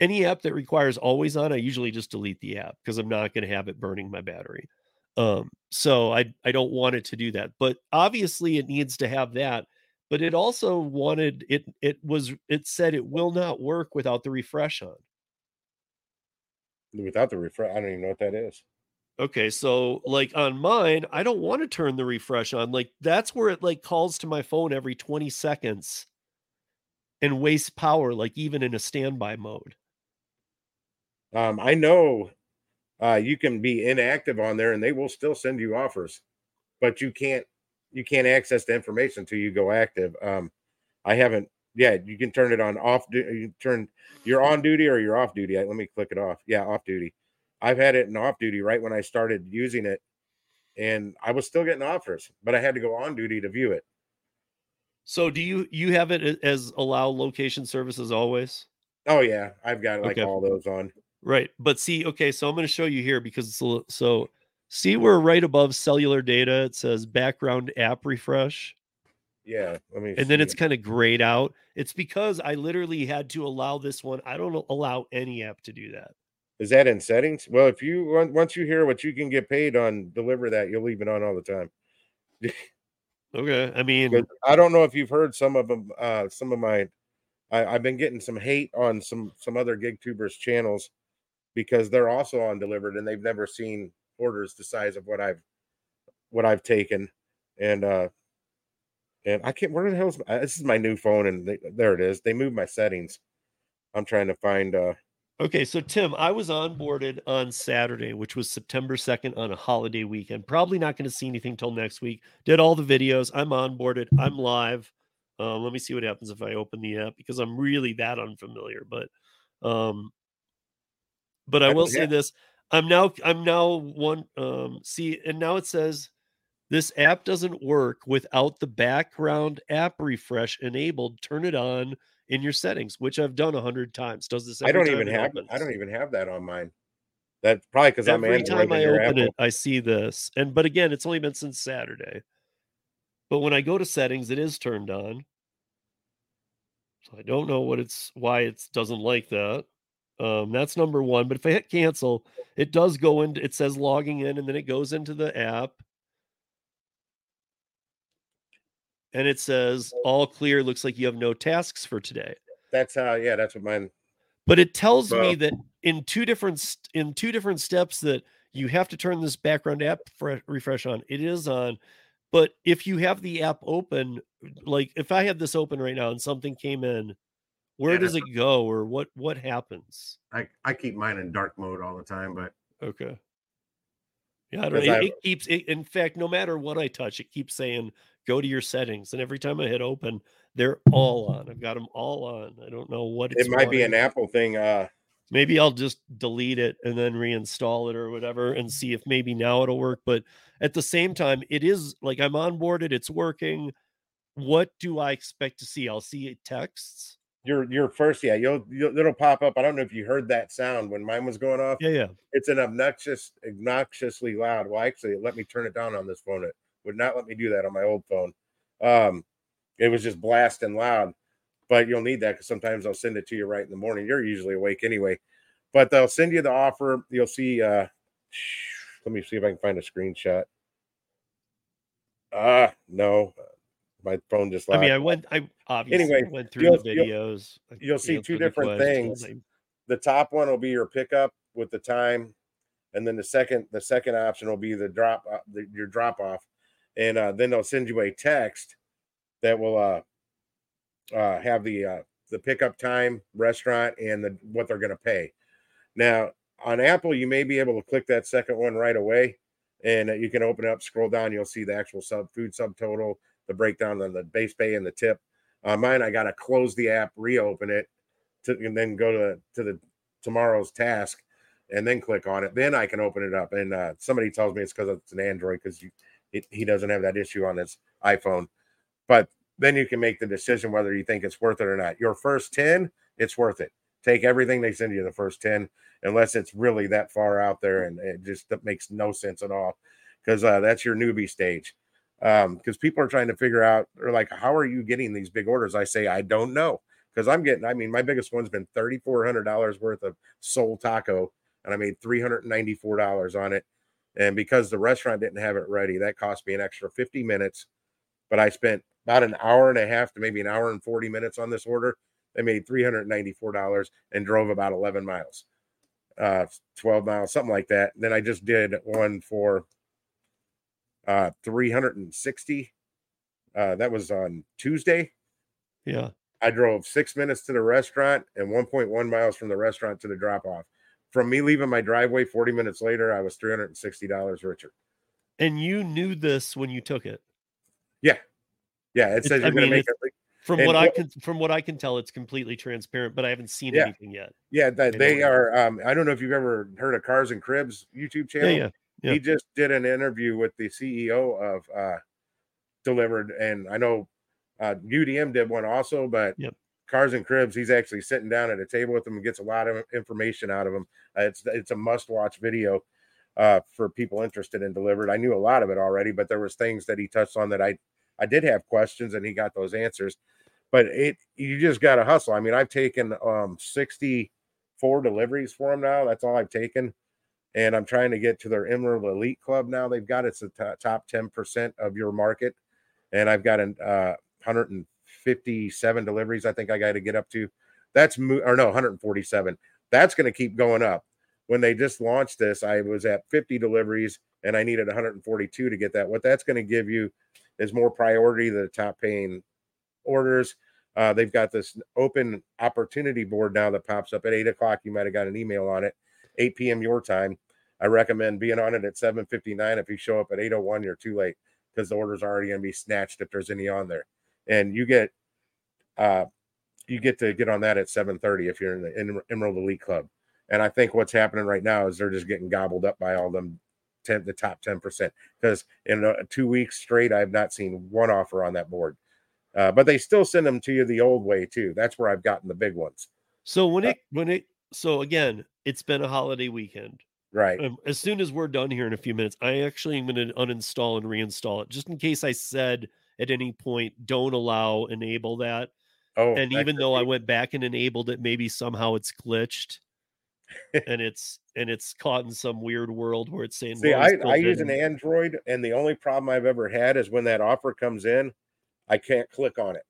any app that requires always on i usually just delete the app because i'm not going to have it burning my battery um so i i don't want it to do that but obviously it needs to have that but it also wanted it it was it said it will not work without the refresh on Without the refresh, I don't even know what that is. okay so like on mine i don't want to turn the refresh on like that's where it like calls to my phone every 20 seconds and wastes power like even in a standby mode Um, I know uh, you can be inactive on there, and they will still send you offers, but you can't you can't access the information until you go active. Um, I haven't. Yeah, you can turn it on off. You turn you're on duty or you're off duty. Let me click it off. Yeah, off duty. I've had it in off duty right when I started using it, and I was still getting offers, but I had to go on duty to view it. so do you you have it as allow location services always Oh yeah, I've got like Okay. all those on. Right. But see, okay, so I'm going to show you here because it's a, li- so see where right above cellular data it says background app refresh Yeah, let me. and then it's kind of grayed out. It's because I literally had to allow this one. I don't allow any app to do that. Is that in settings? Well, if you once you hear what you can get paid on deliver that, you'll leave it on all the time. [LAUGHS] Okay. I mean, I don't know if you've heard some of them. Uh, some of my, I, I've been getting some hate on some some other gig tubers channels because they're also on Dlivrd and they've never seen orders the size of what I've what I've taken, and uh, and I can't. Where the hell's my, this is my new phone and they, there it is. They moved my settings. I'm trying to find. uh Okay, so Tim, I was onboarded on Saturday, which was September 2nd on a holiday weekend. Probably not going to see anything till next week. Did all the videos. I'm onboarded. I'm live. Uh, let me see what happens if I open the app because I'm really that unfamiliar. But um but I will don't- say yeah. this. I'm now I'm now one um see and now it says this app doesn't work without the background app refresh enabled. Turn it on in your settings, which I've done a hundred times. Does this? I don't even have. opens. I don't even have that on mine. That's probably because I'm Every time I open Apple. it, I see this. And but again, it's only been since Saturday. But when I go to settings, it is turned on. So I don't know what it's why it doesn't like that. Um, that's number one. But if I hit cancel, it does go into it says logging in, and then it goes into the app. And it says all clear. Looks like you have no tasks for today. That's how. Yeah, that's what mine. but it tells me that in two different in two different steps that you have to turn this background app fre- refresh on it is on but if you have the app open like if i had this open right now and something came in where Yeah, does it go or what what happens I I keep mine in dark mode all the time, but okay yeah i don't know it, it keeps it, in fact no matter what i touch it keeps saying go to your settings and every time i hit open they're all on i've got them all on i don't know what it's it might be an. Apple thing. Uh, maybe I'll just delete it and then reinstall it or whatever and see if maybe now it'll work. But at the same time, it is like I'm onboarded, it's working. What do I expect to see? I'll see texts. your your first, yeah, you'll, you'll it'll pop up. I don't know if you heard that sound when mine was going off. Yeah, yeah. It's an obnoxious, obnoxiously loud. Well, actually, let me turn it down on this phone. It would not let me do that on my old phone. Um, it was just blasting loud. But you'll need that because sometimes I'll send it to you right in the morning. You're usually awake anyway. But they'll send you the offer. You'll see. uh [SIGHS] Let me see if I can find a screenshot. Ah, no, my phone just. I mean. I went, I obviously Anyway, went through you'll- the you'll- videos. You'll see two the different things. the top one will be your pickup with the time and then the second the second option will be the drop uh, the, your drop off and uh, then they'll send you a text that will uh, uh, have the uh, the pickup time restaurant and the what they're going to pay. Now on apple you may be able to click that second one right away and uh, you can open it up scroll down you'll see the actual sub food subtotal the breakdown the base pay and the tip. On mine i got to close the app reopen it to, and then go to to the tomorrow's task and then click on it. Then i can open it up and uh, somebody tells me it's because it's an android because he doesn't have that issue on his iphone. But then you can make the decision whether you think it's worth it or not. Your first 10 it's worth it. Take everything they send you the first 10 unless it's really that far out there and it just makes no sense at all. Because uh, that's your newbie stage. Um because people are trying to figure out they're like how are you getting these big orders? I say i don't know. Because I'm getting, I mean, my biggest one's been $3,400 worth of soul taco, and I made $394 on it. And because the restaurant didn't have it ready, that cost me an extra 50 minutes. But I spent about an hour and a half to maybe an hour and 40 minutes on this order. I made $394 and drove about 11 miles, uh, 12 miles, something like that. then I just did one for uh, 360. Uh, that was on Tuesday. Yeah. I drove six minutes to the restaurant and 1.1 miles from the restaurant to the drop off. From me leaving my driveway 40 minutes later, I was $360 richer. And you knew this when you took it. Yeah. Yeah. It It's- says I you're going to make it. From And what I can from what I can tell, it's completely transparent, but I haven't seen Yeah. anything yet. Yeah. That they are. Um, I don't know if you've ever heard of Cars and Cribs YouTube Yeah, channel. yeah. yeah. He just did an interview with the CEO of uh, Dlivrd. And I know uh, UDM did one also, but Yep. Cars and Cribs, he's actually sitting down at a table with them and gets a lot of information out of them. Uh, it's it's a must watch video uh, for people interested in Dlivrd. I knew a lot of it already, but there was things that he touched on that I I did have questions and he got those answers. But it you just got to hustle. I mean, I've taken um 64 deliveries for him now. That's all I've taken. And I'm trying to get to their Emerald Elite Club now. They've got it's the to- top 10% of your market. And I've got an uh 157 deliveries, I think I got to get up to. That's mo- or no, 147. That's going to keep going up. When they just launched this, I was at 50 deliveries and I needed 142 to get that. What that's going to give you is more priority to the top paying orders. Uh, they've got this open opportunity board now that pops up at eight o'clock. You might have got an email on it, 8 p.m. your time. I recommend being on it at 7:59. If you show up at 8:01, you're too late because the order's are already going to be snatched if there's any on there. And you get uh you get to get on that at 7:30 if you're in the Em- Emerald Elite Club. And I think what's happening right now is they're just getting gobbled up by all them 10 the top 10% because in uh, two weeks straight I've not seen one offer on that board. Uh, but they still send them to you the old way too. That's where I've gotten the big ones. So when Uh, it when it so again, it's been a holiday weekend. Right. Um, as soon as we're done here in a few minutes, I actually am going to uninstall and reinstall it just in case I said at any point don't allow enable that. Oh, and even though I went back and enabled it, maybe somehow it's glitched [LAUGHS] and it's and it's caught in some weird world where it's saying See, well, I, it's I use an Android, and the only problem I've ever had is when that offer comes in, I can't click on it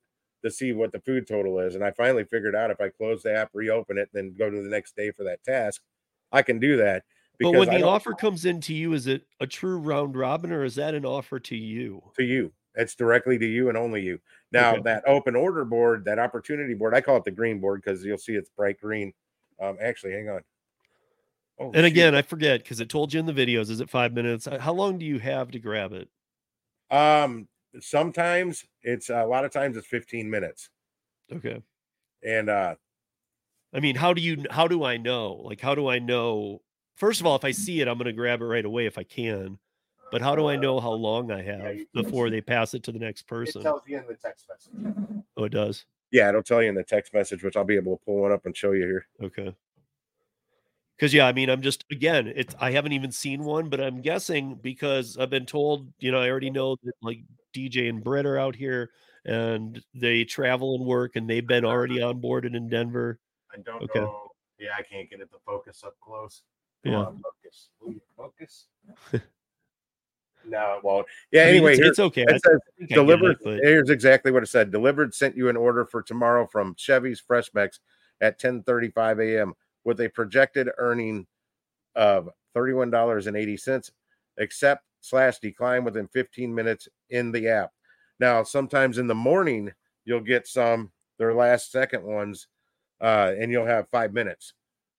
to see what the food total is. And I finally figured out if I close the app, reopen it, then go to the next day for that task, I can do that. But when I the offer comes in to you, is it a true round robin or is that an offer to you? to you, it's directly to you and only you. Now Okay. that open order board, that opportunity board, I call it the green board because you'll see it's bright green. Um, actually, hang on. Oh, And shoot. again, I forget because it told you in the videos, is it five minutes? Uh, How long do you have to grab it? um, sometimes it's a lot of times it's 15 minutes, Okay. and uh, I mean, how do you how do I know? Like how do I know? First of all, if I see it, I'm gonna grab it right away if I can. But how do I know how long I have you can before they pass it to the next person? It tells you in the text message. Oh, it does. Yeah, it'll tell you in the text message, which I'll be able to pull one up and show you here. Okay. Because yeah, I mean, I'm just again, it's I haven't even seen one, but I'm guessing because I've been told, you know, I already know that like DJ and Brett are out here and they travel and work and they've been already [LAUGHS] onboarded in Denver. I don't Okay. know. Yeah, I can't get it to focus up close. Come Yeah. on, focus. Will you focus? [LAUGHS] no, it won't. Yeah, I mean, anyway, it's, here, it's okay. It says think I get delivered. it, but Here's exactly what it said. Dlivrd sent you an order for tomorrow from Chevy's Fresh Mex at 10:35 a.m. with a projected earning of $31.80. Accept slash decline within 15 minutes in the app. Now, sometimes in the morning you'll get some their last second ones, uh, and you'll have five minutes.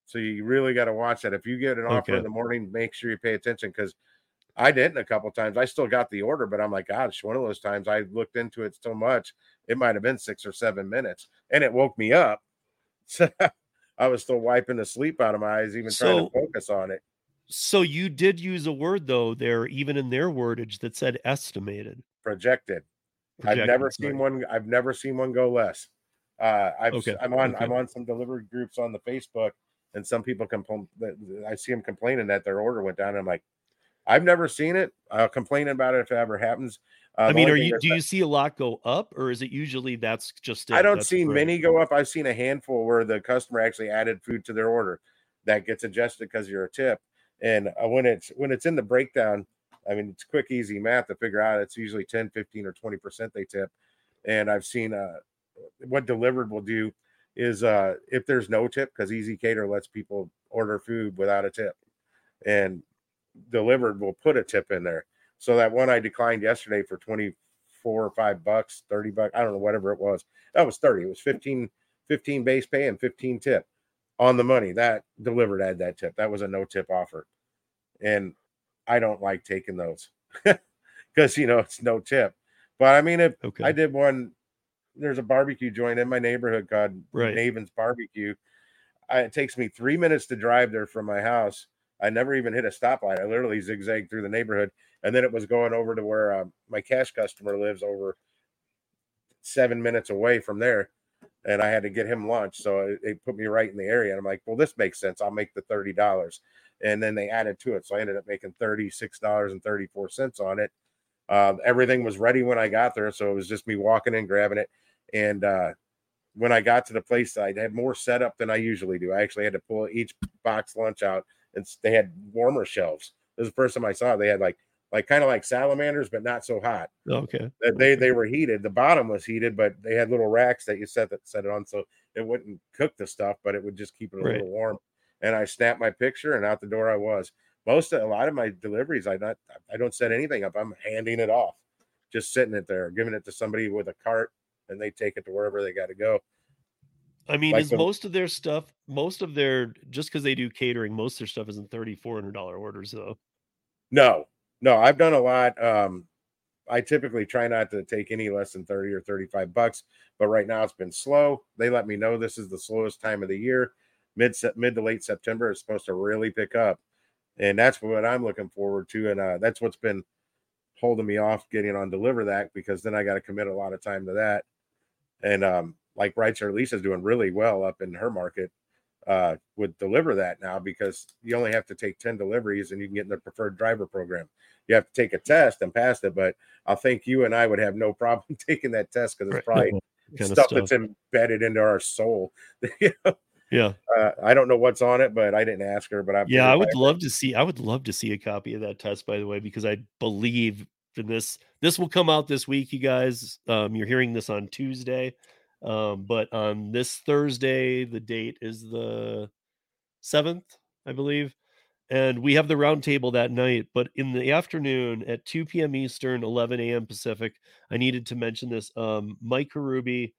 So you really got to watch that. If you get an offer in the morning, make sure you pay attention because I didn't a couple times. I still got the order, but I'm like, gosh, one of those times I looked into it so much, it might have been six or seven minutes, and it woke me up. [LAUGHS] So I was still wiping the sleep out of my eyes, even trying to focus on it. so you did use a word though there, even in their wordage that said estimated. Projected. I've never sorry. seen one. I've never seen one go less. Uh, I've Okay, I'm on okay. I'm on some delivery groups on the Facebook, and some people complain. I see them complaining that their order went down. I'm like, I've never seen it. I'll complain about it if it ever happens. Uh, I mean, are you do you see a lot go up or is it usually that's just it? I don't see many go up. I've seen a handful where the customer actually added food to their order that gets adjusted because you're a tip. And uh, when it's when it's in the breakdown, I mean it's quick, easy math to figure out. It's usually 10, 15, or 20 percent they tip. And I've seen uh, what Dlivrd will do is uh, if there's no tip because ezCater lets people order food without a tip, and Dlivrd will put a tip in there. So that one I declined yesterday for 24 or 5 bucks, 30 bucks, I don't know, whatever it was. That was 30. It was 15, 15 base pay and 15 tip on the money. That Dlivrd had that tip. That was a no tip offer. And I don't like taking those [LAUGHS] because you know it's no tip. But I mean, if Okay. I did one, there's a barbecue joint in my neighborhood called Right. Naven's Barbecue. I, it takes me three minutes to drive there from my house. I never even hit a stoplight. I literally zigzagged through the neighborhood, and then it was going over to where um, my cash customer lives, over seven minutes away from there, and I had to get him lunch. So it, it put me right in the area. And I'm like, well, this makes sense. I'll make the thirty dollars, and then they added to it, so I ended up making thirty six dollars and thirty four cents on it. Um, everything was ready when I got there, so it was just me walking in, grabbing it, and uh, when I got to the place, I had more setup than I usually do. I actually had to pull each box lunch out, and s- they had warmer shelves. This is the first time I saw it. They had like like kind of like salamanders, but not so hot. Okay. That They they were heated. The bottom was heated, but they had little racks that you set that set it on, so it wouldn't cook the stuff, but it would just keep it a Right. little warm. And I snapped my picture, and out the door I was. Most of a lot of my deliveries, I not I don't set anything up. I'm handing it off, just sitting it there, giving it to somebody with a cart, and they take it to wherever they got to go. I mean, Like is the- most of their stuff, most of their, just because they do catering, most of their stuff isn't thirty, four hundred dollar orders though. No, no, I've done a lot. Um, I typically try not to take any less than 30 or 35 bucks, but right now it's been slow. They let me know this is the slowest time of the year. Mid mid to late September is supposed to really pick up. And that's what I'm looking forward to. And uh, that's what's been holding me off getting on DeliverThat because then I got to commit a lot of time to that. and um, like Right Share Lisa's doing really well up in her market uh, would DeliverThat now because you only have to take 10 deliveries and you can get in the preferred driver program. You have to take a test and pass it, but I think you and I would have no [LAUGHS] problem taking that test because it's probably [LAUGHS] stuff, stuff, that's embedded into our soul. [LAUGHS] Yeah. Uh, I don't know what's on it, but I didn't ask her. But I yeah, I would love to see. I would love to see a copy of that test, by the way, because I believe in this. This will come out this week, you guys. Um, you're hearing this on Tuesday, um, but on this Thursday, the date is the seventh, I believe, and we have the roundtable that night. But in the afternoon at 2 p.m. Eastern, 11 a.m. Pacific, I needed to mention this. Um, Mike Karubi,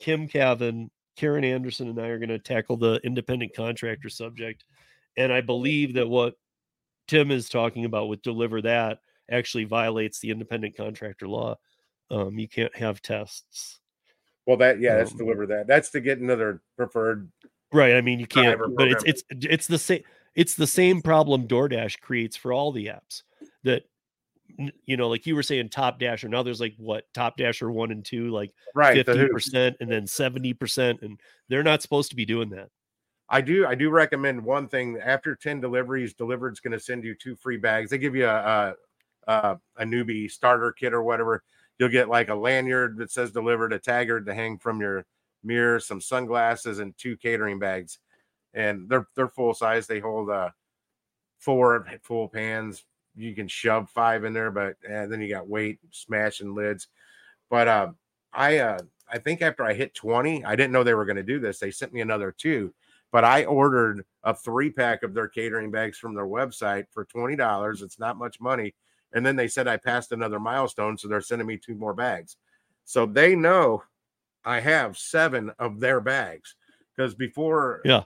Kim Cavan, Karen Anderson and I are going to tackle the independent contractor subject. And I believe that what Tim is talking about with DeliverThat actually violates the independent contractor law. Um, you can't have tests. Well, that yeah, that's um, DeliverThat. That's to get another preferred. Right. I mean, you can't. But it's it's it's the same. It's the same problem DoorDash creates for all the apps that you know, like you were saying, Top Dasher. Now there's like what Top Dasher one and two, like right, fifty percent, and then seventy percent, and they're not supposed to be doing that. I do. I do recommend one thing. After ten deliveries, Dlivrd's going to send you two free bags. They give you a, a a newbie starter kit or whatever. You'll get like a lanyard that says Dlivrd, a taggart to hang from your mirror, some sunglasses, and two catering bags. And they're they're full size. They hold uh four full pans, you can shove five in there, but and then you got weight smashing lids. But uh, I uh, I think after I hit 20, I didn't know they were going to do this. They sent me another two, but I ordered a three pack of their catering bags from their website for $20. It's not much money. And then they said I passed another milestone, so they're sending me two more bags. So they know I have seven of their bags because before, yeah,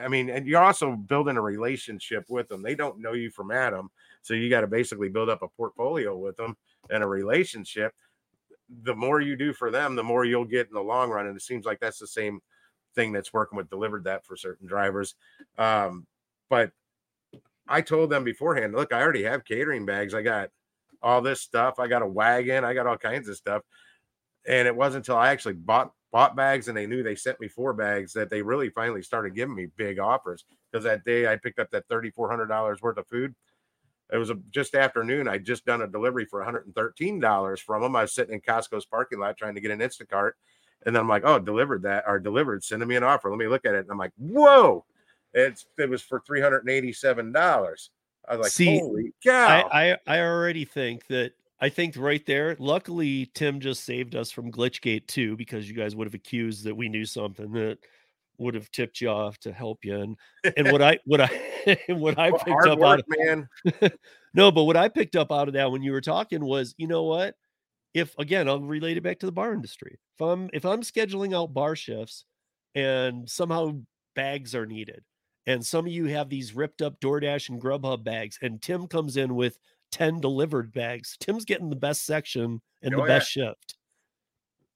I mean, and you're also building a relationship with them. They don't know you from Adam. So you got to basically build up a portfolio with them and a relationship. The more you do for them, the more you'll get in the long run. And it seems like that's the same thing that's working with DeliverThat for certain drivers. Um, but I told them beforehand, look, I already have catering bags. I got all this stuff. I got a wagon. I got all kinds of stuff. And it wasn't until I actually bought bought bags and they knew they sent me four bags that they really finally started giving me big offers. Because that day I picked up that thirty four hundred dollars worth of food it was a, just afternoon. I'd just done a delivery for $113 from them. I was sitting in Costco's parking lot trying to get an Instacart. And then I'm like, oh, DeliverThat or Dlivrd, sending me an offer. Let me look at it. And I'm like, whoa, it's it was for $387. I was like, See, holy cow. I, I, I already think that I think right there, luckily Tim just saved us from Glitchgate too, because you guys would have accused that we knew something that would have tipped you off to help you. And and what I [LAUGHS] what I [LAUGHS] what I picked up work, out man. [LAUGHS] no, but what I picked up out of that when you were talking was, you know what? If again, I'll relate it back to the bar industry. If I'm if I'm scheduling out bar shifts and somehow bags are needed, and some of you have these ripped up DoorDash and Grubhub bags, and Tim comes in with 10 Dlivrd bags. [LAUGHS] Tim's getting the best section and oh, the best shift.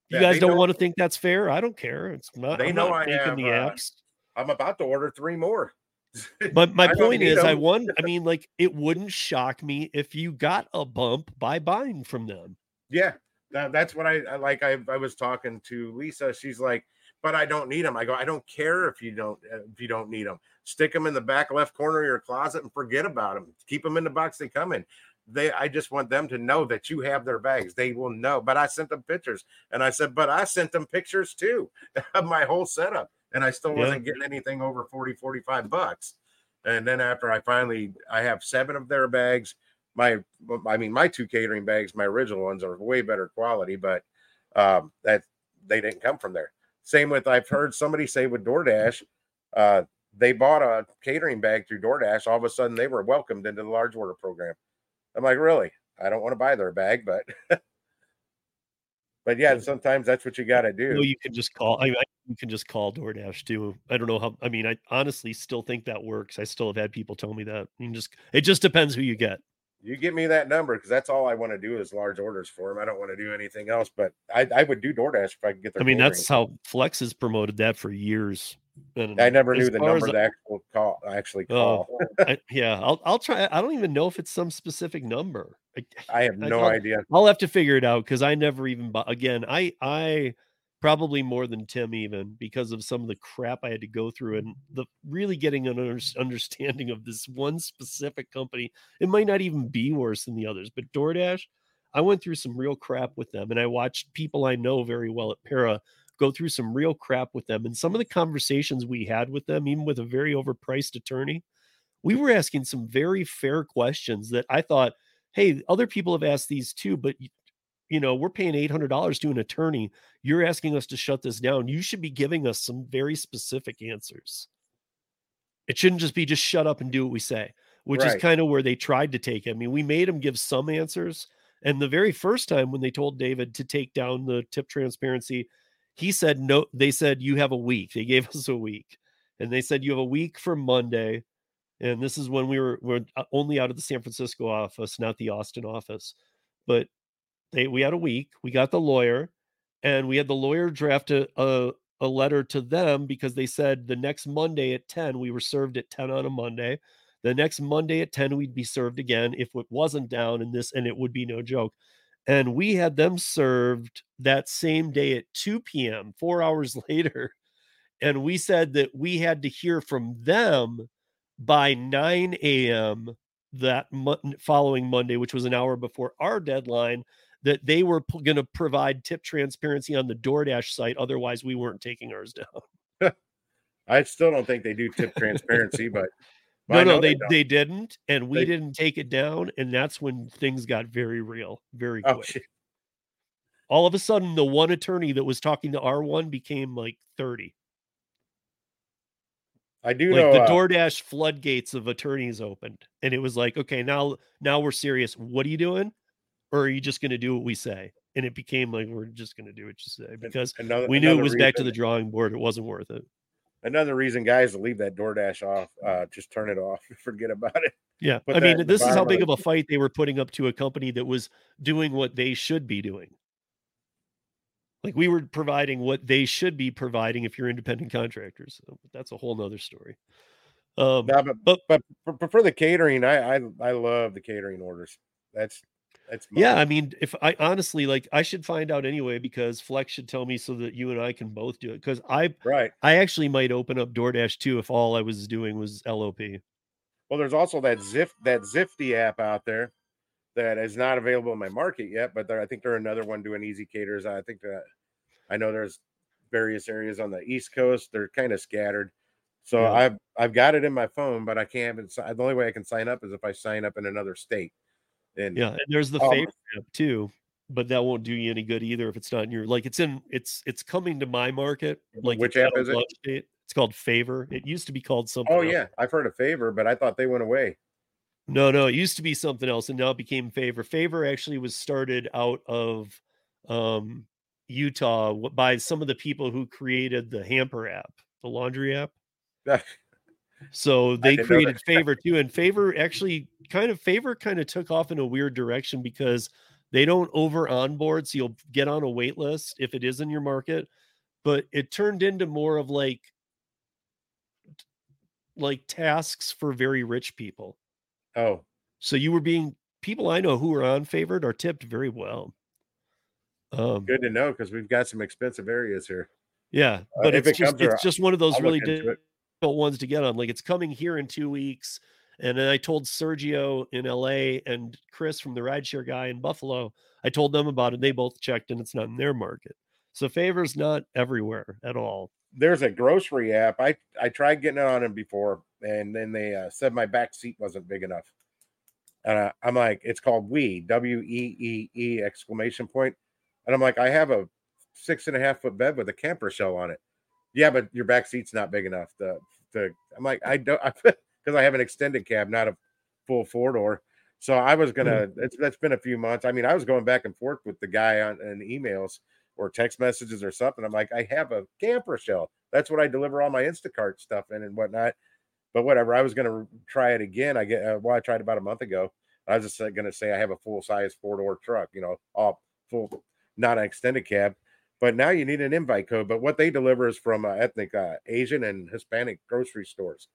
You yeah, guys don't know, want to think that's fair. I don't care. It's not. They I'm know not I have, the uh, apps. I'm about to order three more. [LAUGHS] but my point is, them. I won. I [LAUGHS] mean, like, it wouldn't shock me if you got a bump by buying from them. Yeah, that, that's what I, I like. I, I was talking to Lisa. She's like, but I don't need them. I go, I don't care if you don't uh, if you don't need them. Stick them in the back left corner of your closet and forget about them. Keep them in the box they come in they I just want them to know that you have their bags. They will know. But I sent them pictures and I said, but I sent them pictures too [LAUGHS] of my whole setup. And I still wasn't getting anything over 40, 45 bucks. And then after I finally I have seven of their bags. My I mean my two catering bags, my original ones are way better quality, but um that they didn't come from there. Same with I've heard somebody say with DoorDash, uh, they bought a catering bag through DoorDash. All of a sudden, they were welcomed into the large order program. I'm like, really? I don't want to buy their bag, but [LAUGHS] but yeah, sometimes that's what you got to do. You can just call. I, I, you can just call DoorDash too. I don't know how. I mean, I honestly still think that works. I still have had people tell me that. You just it just depends who you get. You give me that number because that's all I want to do is large orders for them. I don't want to do anything else. But I, I would do DoorDash if I could get. Their I mean, that's how Flex has promoted that for years. And I never knew the number to actual call actually oh, call. [LAUGHS] I, yeah, I'll I'll try. I don't even know if it's some specific number. I, I have no I'll, idea. I'll have to figure it out because I never even. Again, I I probably more than Tim even because of some of the crap I had to go through and the really getting an understanding of this one specific company. It might not even be worse than the others, but DoorDash, I went through some real crap with them and I watched people I know very well at Para go through some real crap with them and some of the conversations we had with them even with a very overpriced attorney, we were asking some very fair questions that I thought hey, other people have asked these too, but you know, we're paying $800 to an attorney. You're asking us to shut this down. You should be giving us some very specific answers. It shouldn't just be just shut up and do what we say, which Right. is kind of where they tried to take it. I mean, we made them give some answers. And the very first time when they told David to take down the tip transparency, he said, no, they said, you have a week. They gave [LAUGHS] us a week. And they said, you have a week from Monday. And this is when we were, we're uh, only out of the San Francisco office, not the Austin office. But they we had a week we got the lawyer and we had the lawyer draft a, a, a letter to them because they said the next monday at 10 we were served at 10 on a monday the next monday at 10 we'd be served again if it wasn't down in this and it would be no joke and we had them served that same day at 2 p.m four hours [LAUGHS] later and we said that we had to hear from them by 9 a.m that following monday which was an hour before our deadline that they were p- going to provide tip transparency on the DoorDash site. Otherwise, we weren't taking ours down. [LAUGHS] I still don't think they do tip [LAUGHS] transparency, but No, no, know they they didn't, and we They- didn't take it down, and that's when things got very real, very Oh, quick. shit. All of a sudden, the one attorney that was talking to R one became like thirty. I do Like know. the uh, DoorDash floodgates of attorneys opened, and it was like, okay, now now we're serious. What are you doing, or are you just going to do what we say? And it became like we're just going to do what you say because another, we knew it was back to the drawing board. It wasn't worth it. Another reason, guys, to leave that DoorDash off. Uh, just turn it off. Forget about it. Yeah, Put I mean, this is how big of a fight they were putting up to a company that was doing what they should be doing. Like we were providing what they should be providing if you're independent contractors. So that's a whole nother story. Um, No, but but- but, but for, for the catering, I, I I love the catering orders. That's that's yeah. I mean, if I honestly like, I should find out anyway because Flex should tell me so that you and I can both do it. Because I, right. I actually might open up DoorDash too if all I was doing was LOP. Well, there's also that Zif that Zifty app out there that is not available in my market yet, but there, I think they're another one doing ezCaters. I think that I know there's various areas on the East Coast. They're kind of scattered. So Yeah. I've I've got it in my phone, but I can't. Even, the only way I can sign up is if I sign up in another state. And Yeah, and there's the Um, favorite app too, but that won't do you any good either if it's not in your like it's in it's it's coming to my market. Like Which app is it? date. It's called Favor. It used to be called something. oh else. yeah, I've heard of Favor, but I thought they went away. No, no, it used to be something else and now it became Favor. Favor actually was started out of um Utah by some of the people who created the hamper app, the laundry app. [LAUGHS] So they created. Favor too, and Favor actually kind of Favor kind of took off in a weird direction because they don't over onboard, so you'll get on a wait list if it is in your market. But it turned into more of like like tasks for very rich people. Oh, So you were being people I know who are on favored are tipped very well. Um, good to know because we've got some expensive areas here. yeah, Uh, but if it's it just it's just one of those I'll really look into it. difficult ones to get on. Like it's coming here in two weeks, and then I told Sergio in LA and Chris from the rideshare guy in Buffalo. I told them about it. They both checked, and it's not in their market. So favors not everywhere at all. there's a grocery app. I I tried getting it on them before, and then they uh, said my back seat wasn't big enough. And uh, I'm like, it's called Weee W E E E exclamation point, and I'm like, I have a six and a half foot bed with a camper shell on it. Yeah, but your back seat's not big enough. To, to I'm like, I don't because [LAUGHS] I have an extended cab, not a full four door. So I was gonna. It's that's been a few months. I mean, I was going back and forth with the guy on in emails or text messages or something. I'm like, I have a camper shell. That's what I deliver all my Instacart stuff in and whatnot. But whatever, I was gonna try it again. I get uh, well, I tried about a month ago. I was just uh, gonna say I have a full size four door truck, you know, all full, not an extended cab. But now you need an invite code. But what they deliver is from uh, ethnic uh, Asian and Hispanic grocery stores.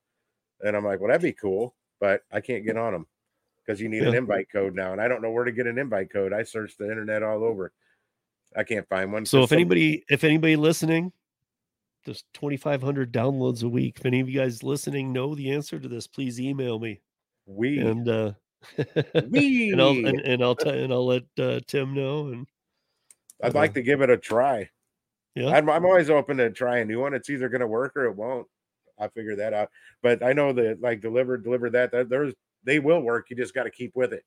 And I'm like, well, that'd be cool, but I can't get on them because you need an invite code now, and I don't know where to get an invite code. I searched the internet all over. I can't find one. So if some- anybody, if anybody listening, there's 2,500 downloads a week. If any of you guys listening know the answer to this, please email me we and uh, [LAUGHS] we and I'll and, and I'll tell and I'll let uh, Tim know. And I'd like to give it a try. Yeah. I'm, I'm always open to try a new one. It's either going to work or it won't. I figure that out. But I know that like deliver DeliverThat, that there's they will work. You just got to keep with it.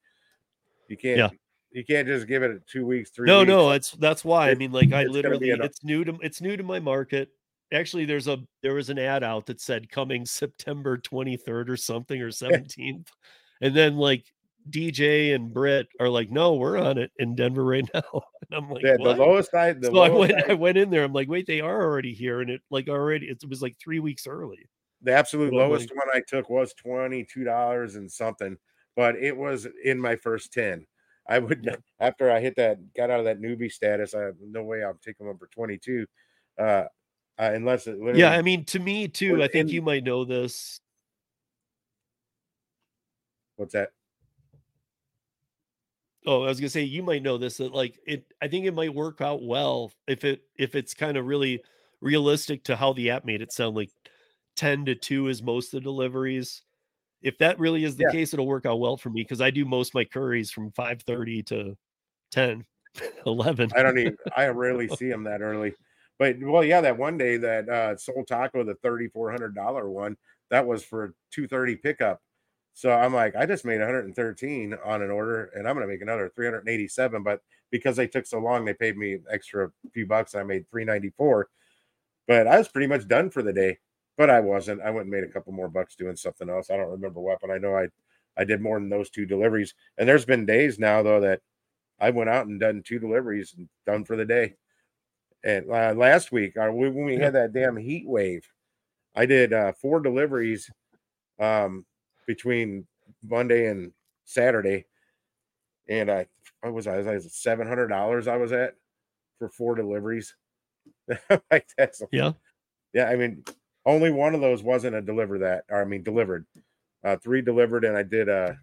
You can't. Yeah. You can't just give it two weeks, three. no, weeks. no, it's that's why. I mean, like I literally, it's new to it's new to my market. Actually, there's a there was an ad out that said coming September 23rd or something or [LAUGHS] 17th, and then like DJ and Britt are like, no, we're on it in Denver right [LAUGHS] now. And I'm like, Yeah, the lowest I the so I went I- I went in there. I'm like, wait, they are already here, and it like already it was like three weeks early. the absolute Well, lowest one I took was twenty two dollars and something, but it was in my first ten. I would Yeah. after I hit that got out of that newbie status. I have no way I'm taking one for twenty two, uh, uh, unless it literally. Yeah, I mean, to me too. I think and- you might know this. what's that? Oh, I was gonna say you might know this that like it I think it might work out well if it if it's kind of really realistic to how the app made it sound like 10 to 2 is most of the deliveries. If that really is the Yeah. case, it'll work out well for me because I do most of my Curris from 5:30 to 10, [LAUGHS] 11. I don't even. I rarely [LAUGHS] see them that early. But well, yeah, that one day that uh, Soul Taco, the thirty four hundred dollar one, that was for two thirty pickup. So I'm like, I just made 113 on an order, and I'm gonna make another 387. But because they took so long, they paid me extra few bucks. I made 394. But I was pretty much done for the day. But I wasn't. I went and made a couple more bucks doing something else. I don't remember what, but I know I I did more than those two deliveries. And there's been days now though that I went out and done two deliveries and done for the day. And uh, last week, uh, we- when we had that damn heat wave, I did uh, four deliveries um, between Monday and Saturday, and I, I was I was seven hundred dollars I was at for four deliveries. [LAUGHS] like that's Yeah. yeah. I mean, only one of those wasn't a DeliverThat, or I mean, Dlivrd. Uh, three Dlivrd, and I did a.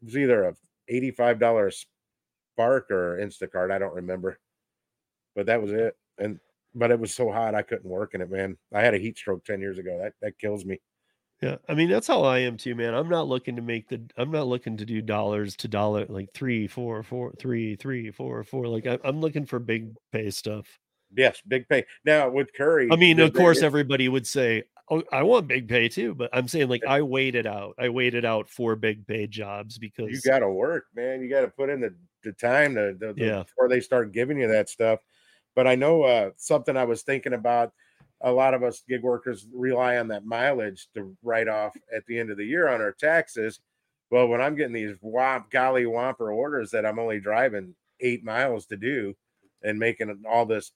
It was either a eighty-five dollar Spark or Instacart. I don't remember, but that was it. And but it was so hot I couldn't work in it, man. I had a heat stroke ten years ago. That that kills me. Yeah, I mean that's how I am too, man. I'm not looking to make the. I'm not looking to do dollars to dollar like three, four, four, three, three, four, four. Like I, I'm looking for big pay stuff. Yes, big pay. Now with Curri, I mean, of course, everybody would say, "Oh, I want big pay too," but I'm saying like I waited out. I waited out for big pay jobs because you got to work, man. You got to put in the, the time to, to- to- Yeah. before they start giving you that stuff. But I know uh, something I was thinking about. A lot of us gig workers rely on that mileage to write off at the end of the year on our taxes. Well, when I'm getting these womp golly whomper orders that I'm only driving eight miles to do and making all this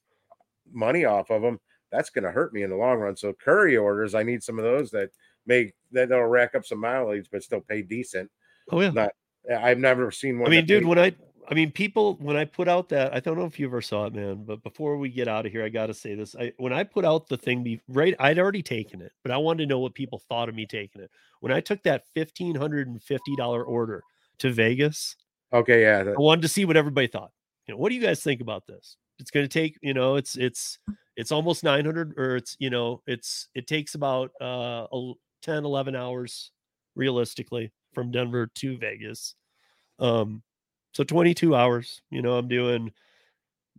money off of them, that's going to hurt me in the long run. So Curri orders, I need some of those that make that will rack up some mileage but still pay decent. oh yeah. Not, I've never seen one. I mean, dude, paid- when I, I mean, people, when I put out that, I don't know if you ever saw it, man, but before we get out of here, I got to say this. I, when I put out the thing, be right, I'd already taken it, but I wanted to know what people thought of me taking it. When I took that $1,550 order to Vegas, okay, yeah, I wanted to see what everybody thought. You know, what do you guys think about this? It's going to take, you know, it's, it's, it's almost 900 or it's, you know, it's, it takes about uh 10, 11 hours realistically from Denver to Vegas. Um, so 22 hours, you know, I'm doing,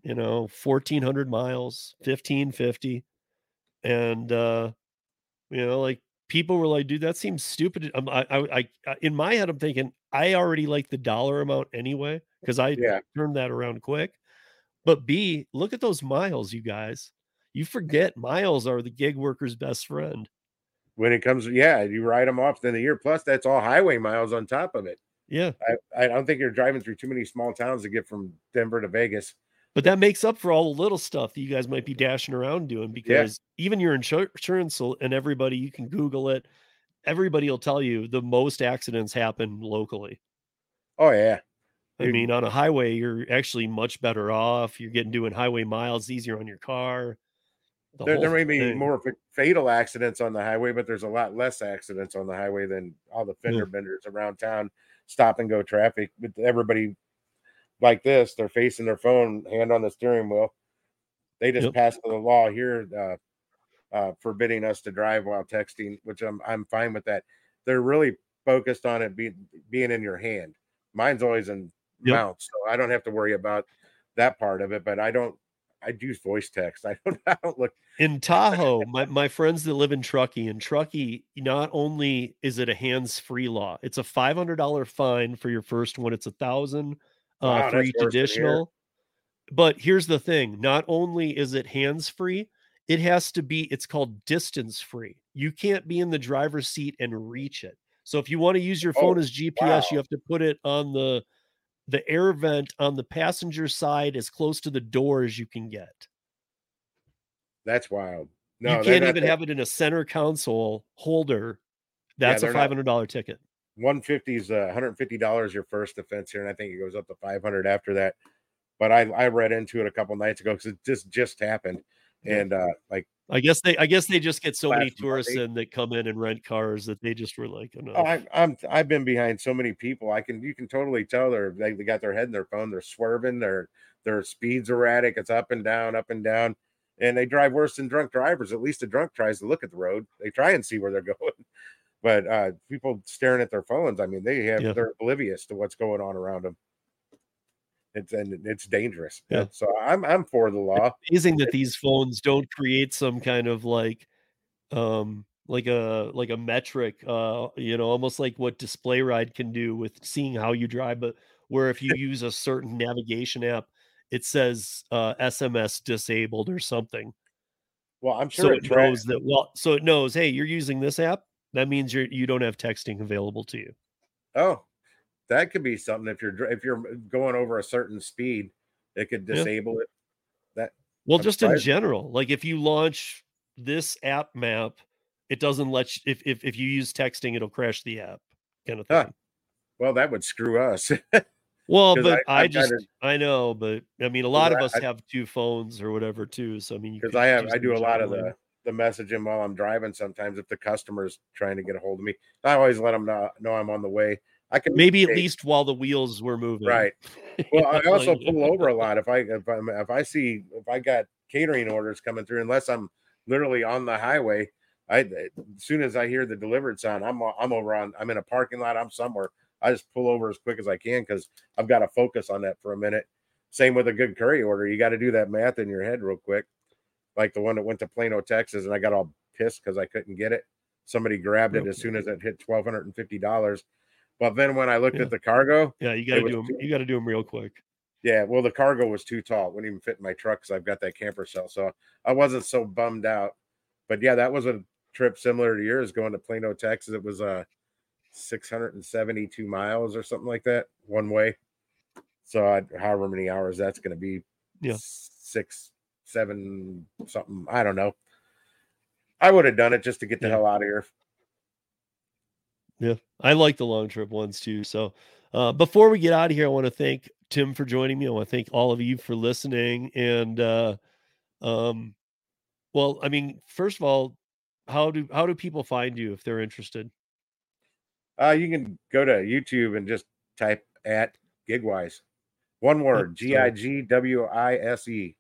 you know, 1400 miles, 1550. And, uh, you know, like people were like, dude, that seems stupid. Um, I, I, I, I- in my head, I'm thinking I already like the dollar amount anyway, because I yeah. turned that around quick. But B, look at those miles, you guys. You forget miles are the gig worker's best friend. When it comes, yeah, you write them off then the year. Plus, that's all highway miles on top of it. Yeah. I, I don't think you're driving through too many small towns to get from Denver to Vegas. But that makes up for all the little stuff that you guys might be dashing around doing because even your insurance and everybody, you can Google it. Everybody will tell you the most accidents happen locally. Oh yeah, I Dude. mean, on a highway, you're actually much better off. You're getting doing highway miles easier on your car. The there, there may be thing. more fatal accidents on the highway, but there's a lot less accidents on the highway than all the fender benders around town, stop and go traffic. With everybody like this, they're facing their phone, hand on the steering wheel. They just Yep. passed the law here uh, uh, forbidding us to drive while texting, which I'm I'm fine with that. They're really focused on it being being in your hand. Mine's always in Yep. mount, so I don't have to worry about that part of it. But I don't. I do voice text. [LAUGHS] I don't. I don't look. In Tahoe, my, my friends that live in Truckee, in Truckee, not only is it a hands-free law, it's a five hundred dollar fine for your first one. It's a thousand uh, Wow, for each additional. But here's the thing: not only is it hands-free, it has to be. It's called distance-free. You can't be in the driver's seat and reach it. So if you want to use your phone Oh, as GPS, wow. you have to put it on the the air vent on the passenger side as close to the door as you can get. That's wild. No, you can't even have it in a center console holder. That's a they're not- five hundred dollar ticket. 150 is uh, 150 dollars your first offense here, and I think it goes up to 500 after that. But I I read into it a couple nights ago because it just just happened, Yeah. And uh like I guess they I guess they just get so many tourists in that come in and rent cars that they just were like, enough. oh, I, I'm I've been behind so many people. I can you can totally tell they're they, they got their head in their phone. They're swerving. Their their speeds erratic. It's up and down, up and down, and they drive worse than drunk drivers. At least a drunk tries to look at the road. They try and see where they're [LAUGHS] going. But uh people staring at their phones. I mean, they have Yeah. they're oblivious to what's going on around them. It's and it's dangerous. Yeah. So I'm I'm for the law. It's amazing that these phones don't create some kind of like um like a like a metric uh you know almost like what display ride can do with seeing how you drive but where if you [LAUGHS] use a certain navigation app it says uh sms disabled or something Well, I'm so sure it it knows that well so it knows hey you're using this app that means you're you don't have texting available to you Oh, that could be something if you're if you're going over a certain speed, it could Yeah. disable it. That well I'm just in general like if you launch this app map it doesn't let you if if, if you use texting it'll crash the app kind of thing Huh. Well, that would screw us. [LAUGHS] well but I- I, just I know, but I mean, a lot of us I- have two phones or whatever too. So I mean, because I have I do a lot of the the messaging while I'm driving. Sometimes if the customer's trying to get a hold of me, I always let them know, know I'm on the way. I can maybe at least while the wheels were moving. right. [LAUGHS] Well, I also pull over a lot if I if I if I see if I got catering orders coming through, unless I'm literally on the highway. I as soon as I hear the Dlivrd sound, I'm I'm over on I'm in a parking lot. I'm somewhere. I just pull over as quick as I can because I've got to focus on that for a minute. Same with a good Curri order. You got to do that math in your head real quick. Like the one that went to Plano, Texas, and I got all pissed because I couldn't get it. Somebody grabbed it as soon as it hit twelve hundred and fifty dollars. But then when I looked Yeah. at the cargo, Yeah, you got to do them. too- You got to do them real quick. yeah, well, the cargo was too tall. It wouldn't even fit in my truck because I've got that camper cell. So I wasn't so bummed out. But yeah, that was a trip similar to yours going to Plano, Texas. It was uh 672 miles or something like that one way. So I, however many hours that's going to be. Yeah. Six, seven, something. I don't know. I would have done it just to get the Yeah. hell out of here. Yeah, I like the long trip ones too. So, uh, before we get out of here, I want to thank Tim for joining me. I want to thank all of you for listening. And, uh, um, well, I mean, first of all, how do how do people find you if they're interested? Uh, you can go to YouTube and just type at Gigwise. One word, G I G W I S E.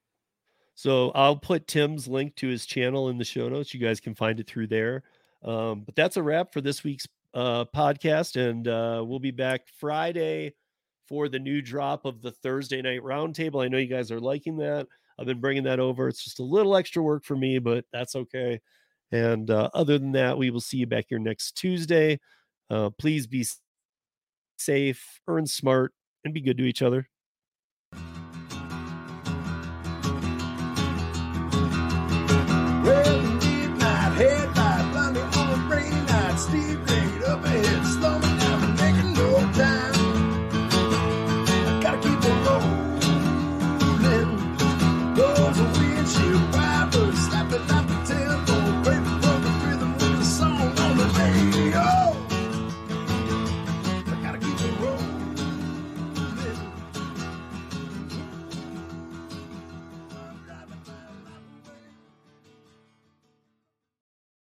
So I'll put Tim's link to his channel in the show notes. You guys can find it through there. Um, but that's a wrap for this week's uh, podcast, and uh, we'll be back Friday for the new drop of the Thursday night roundtable. I know you guys are liking that. I've been bringing that over. It's just a little extra work for me, but that's okay. And uh, other than that, we will see you back here next Tuesday. Uh, please be safe, earn smart, and be good to each other.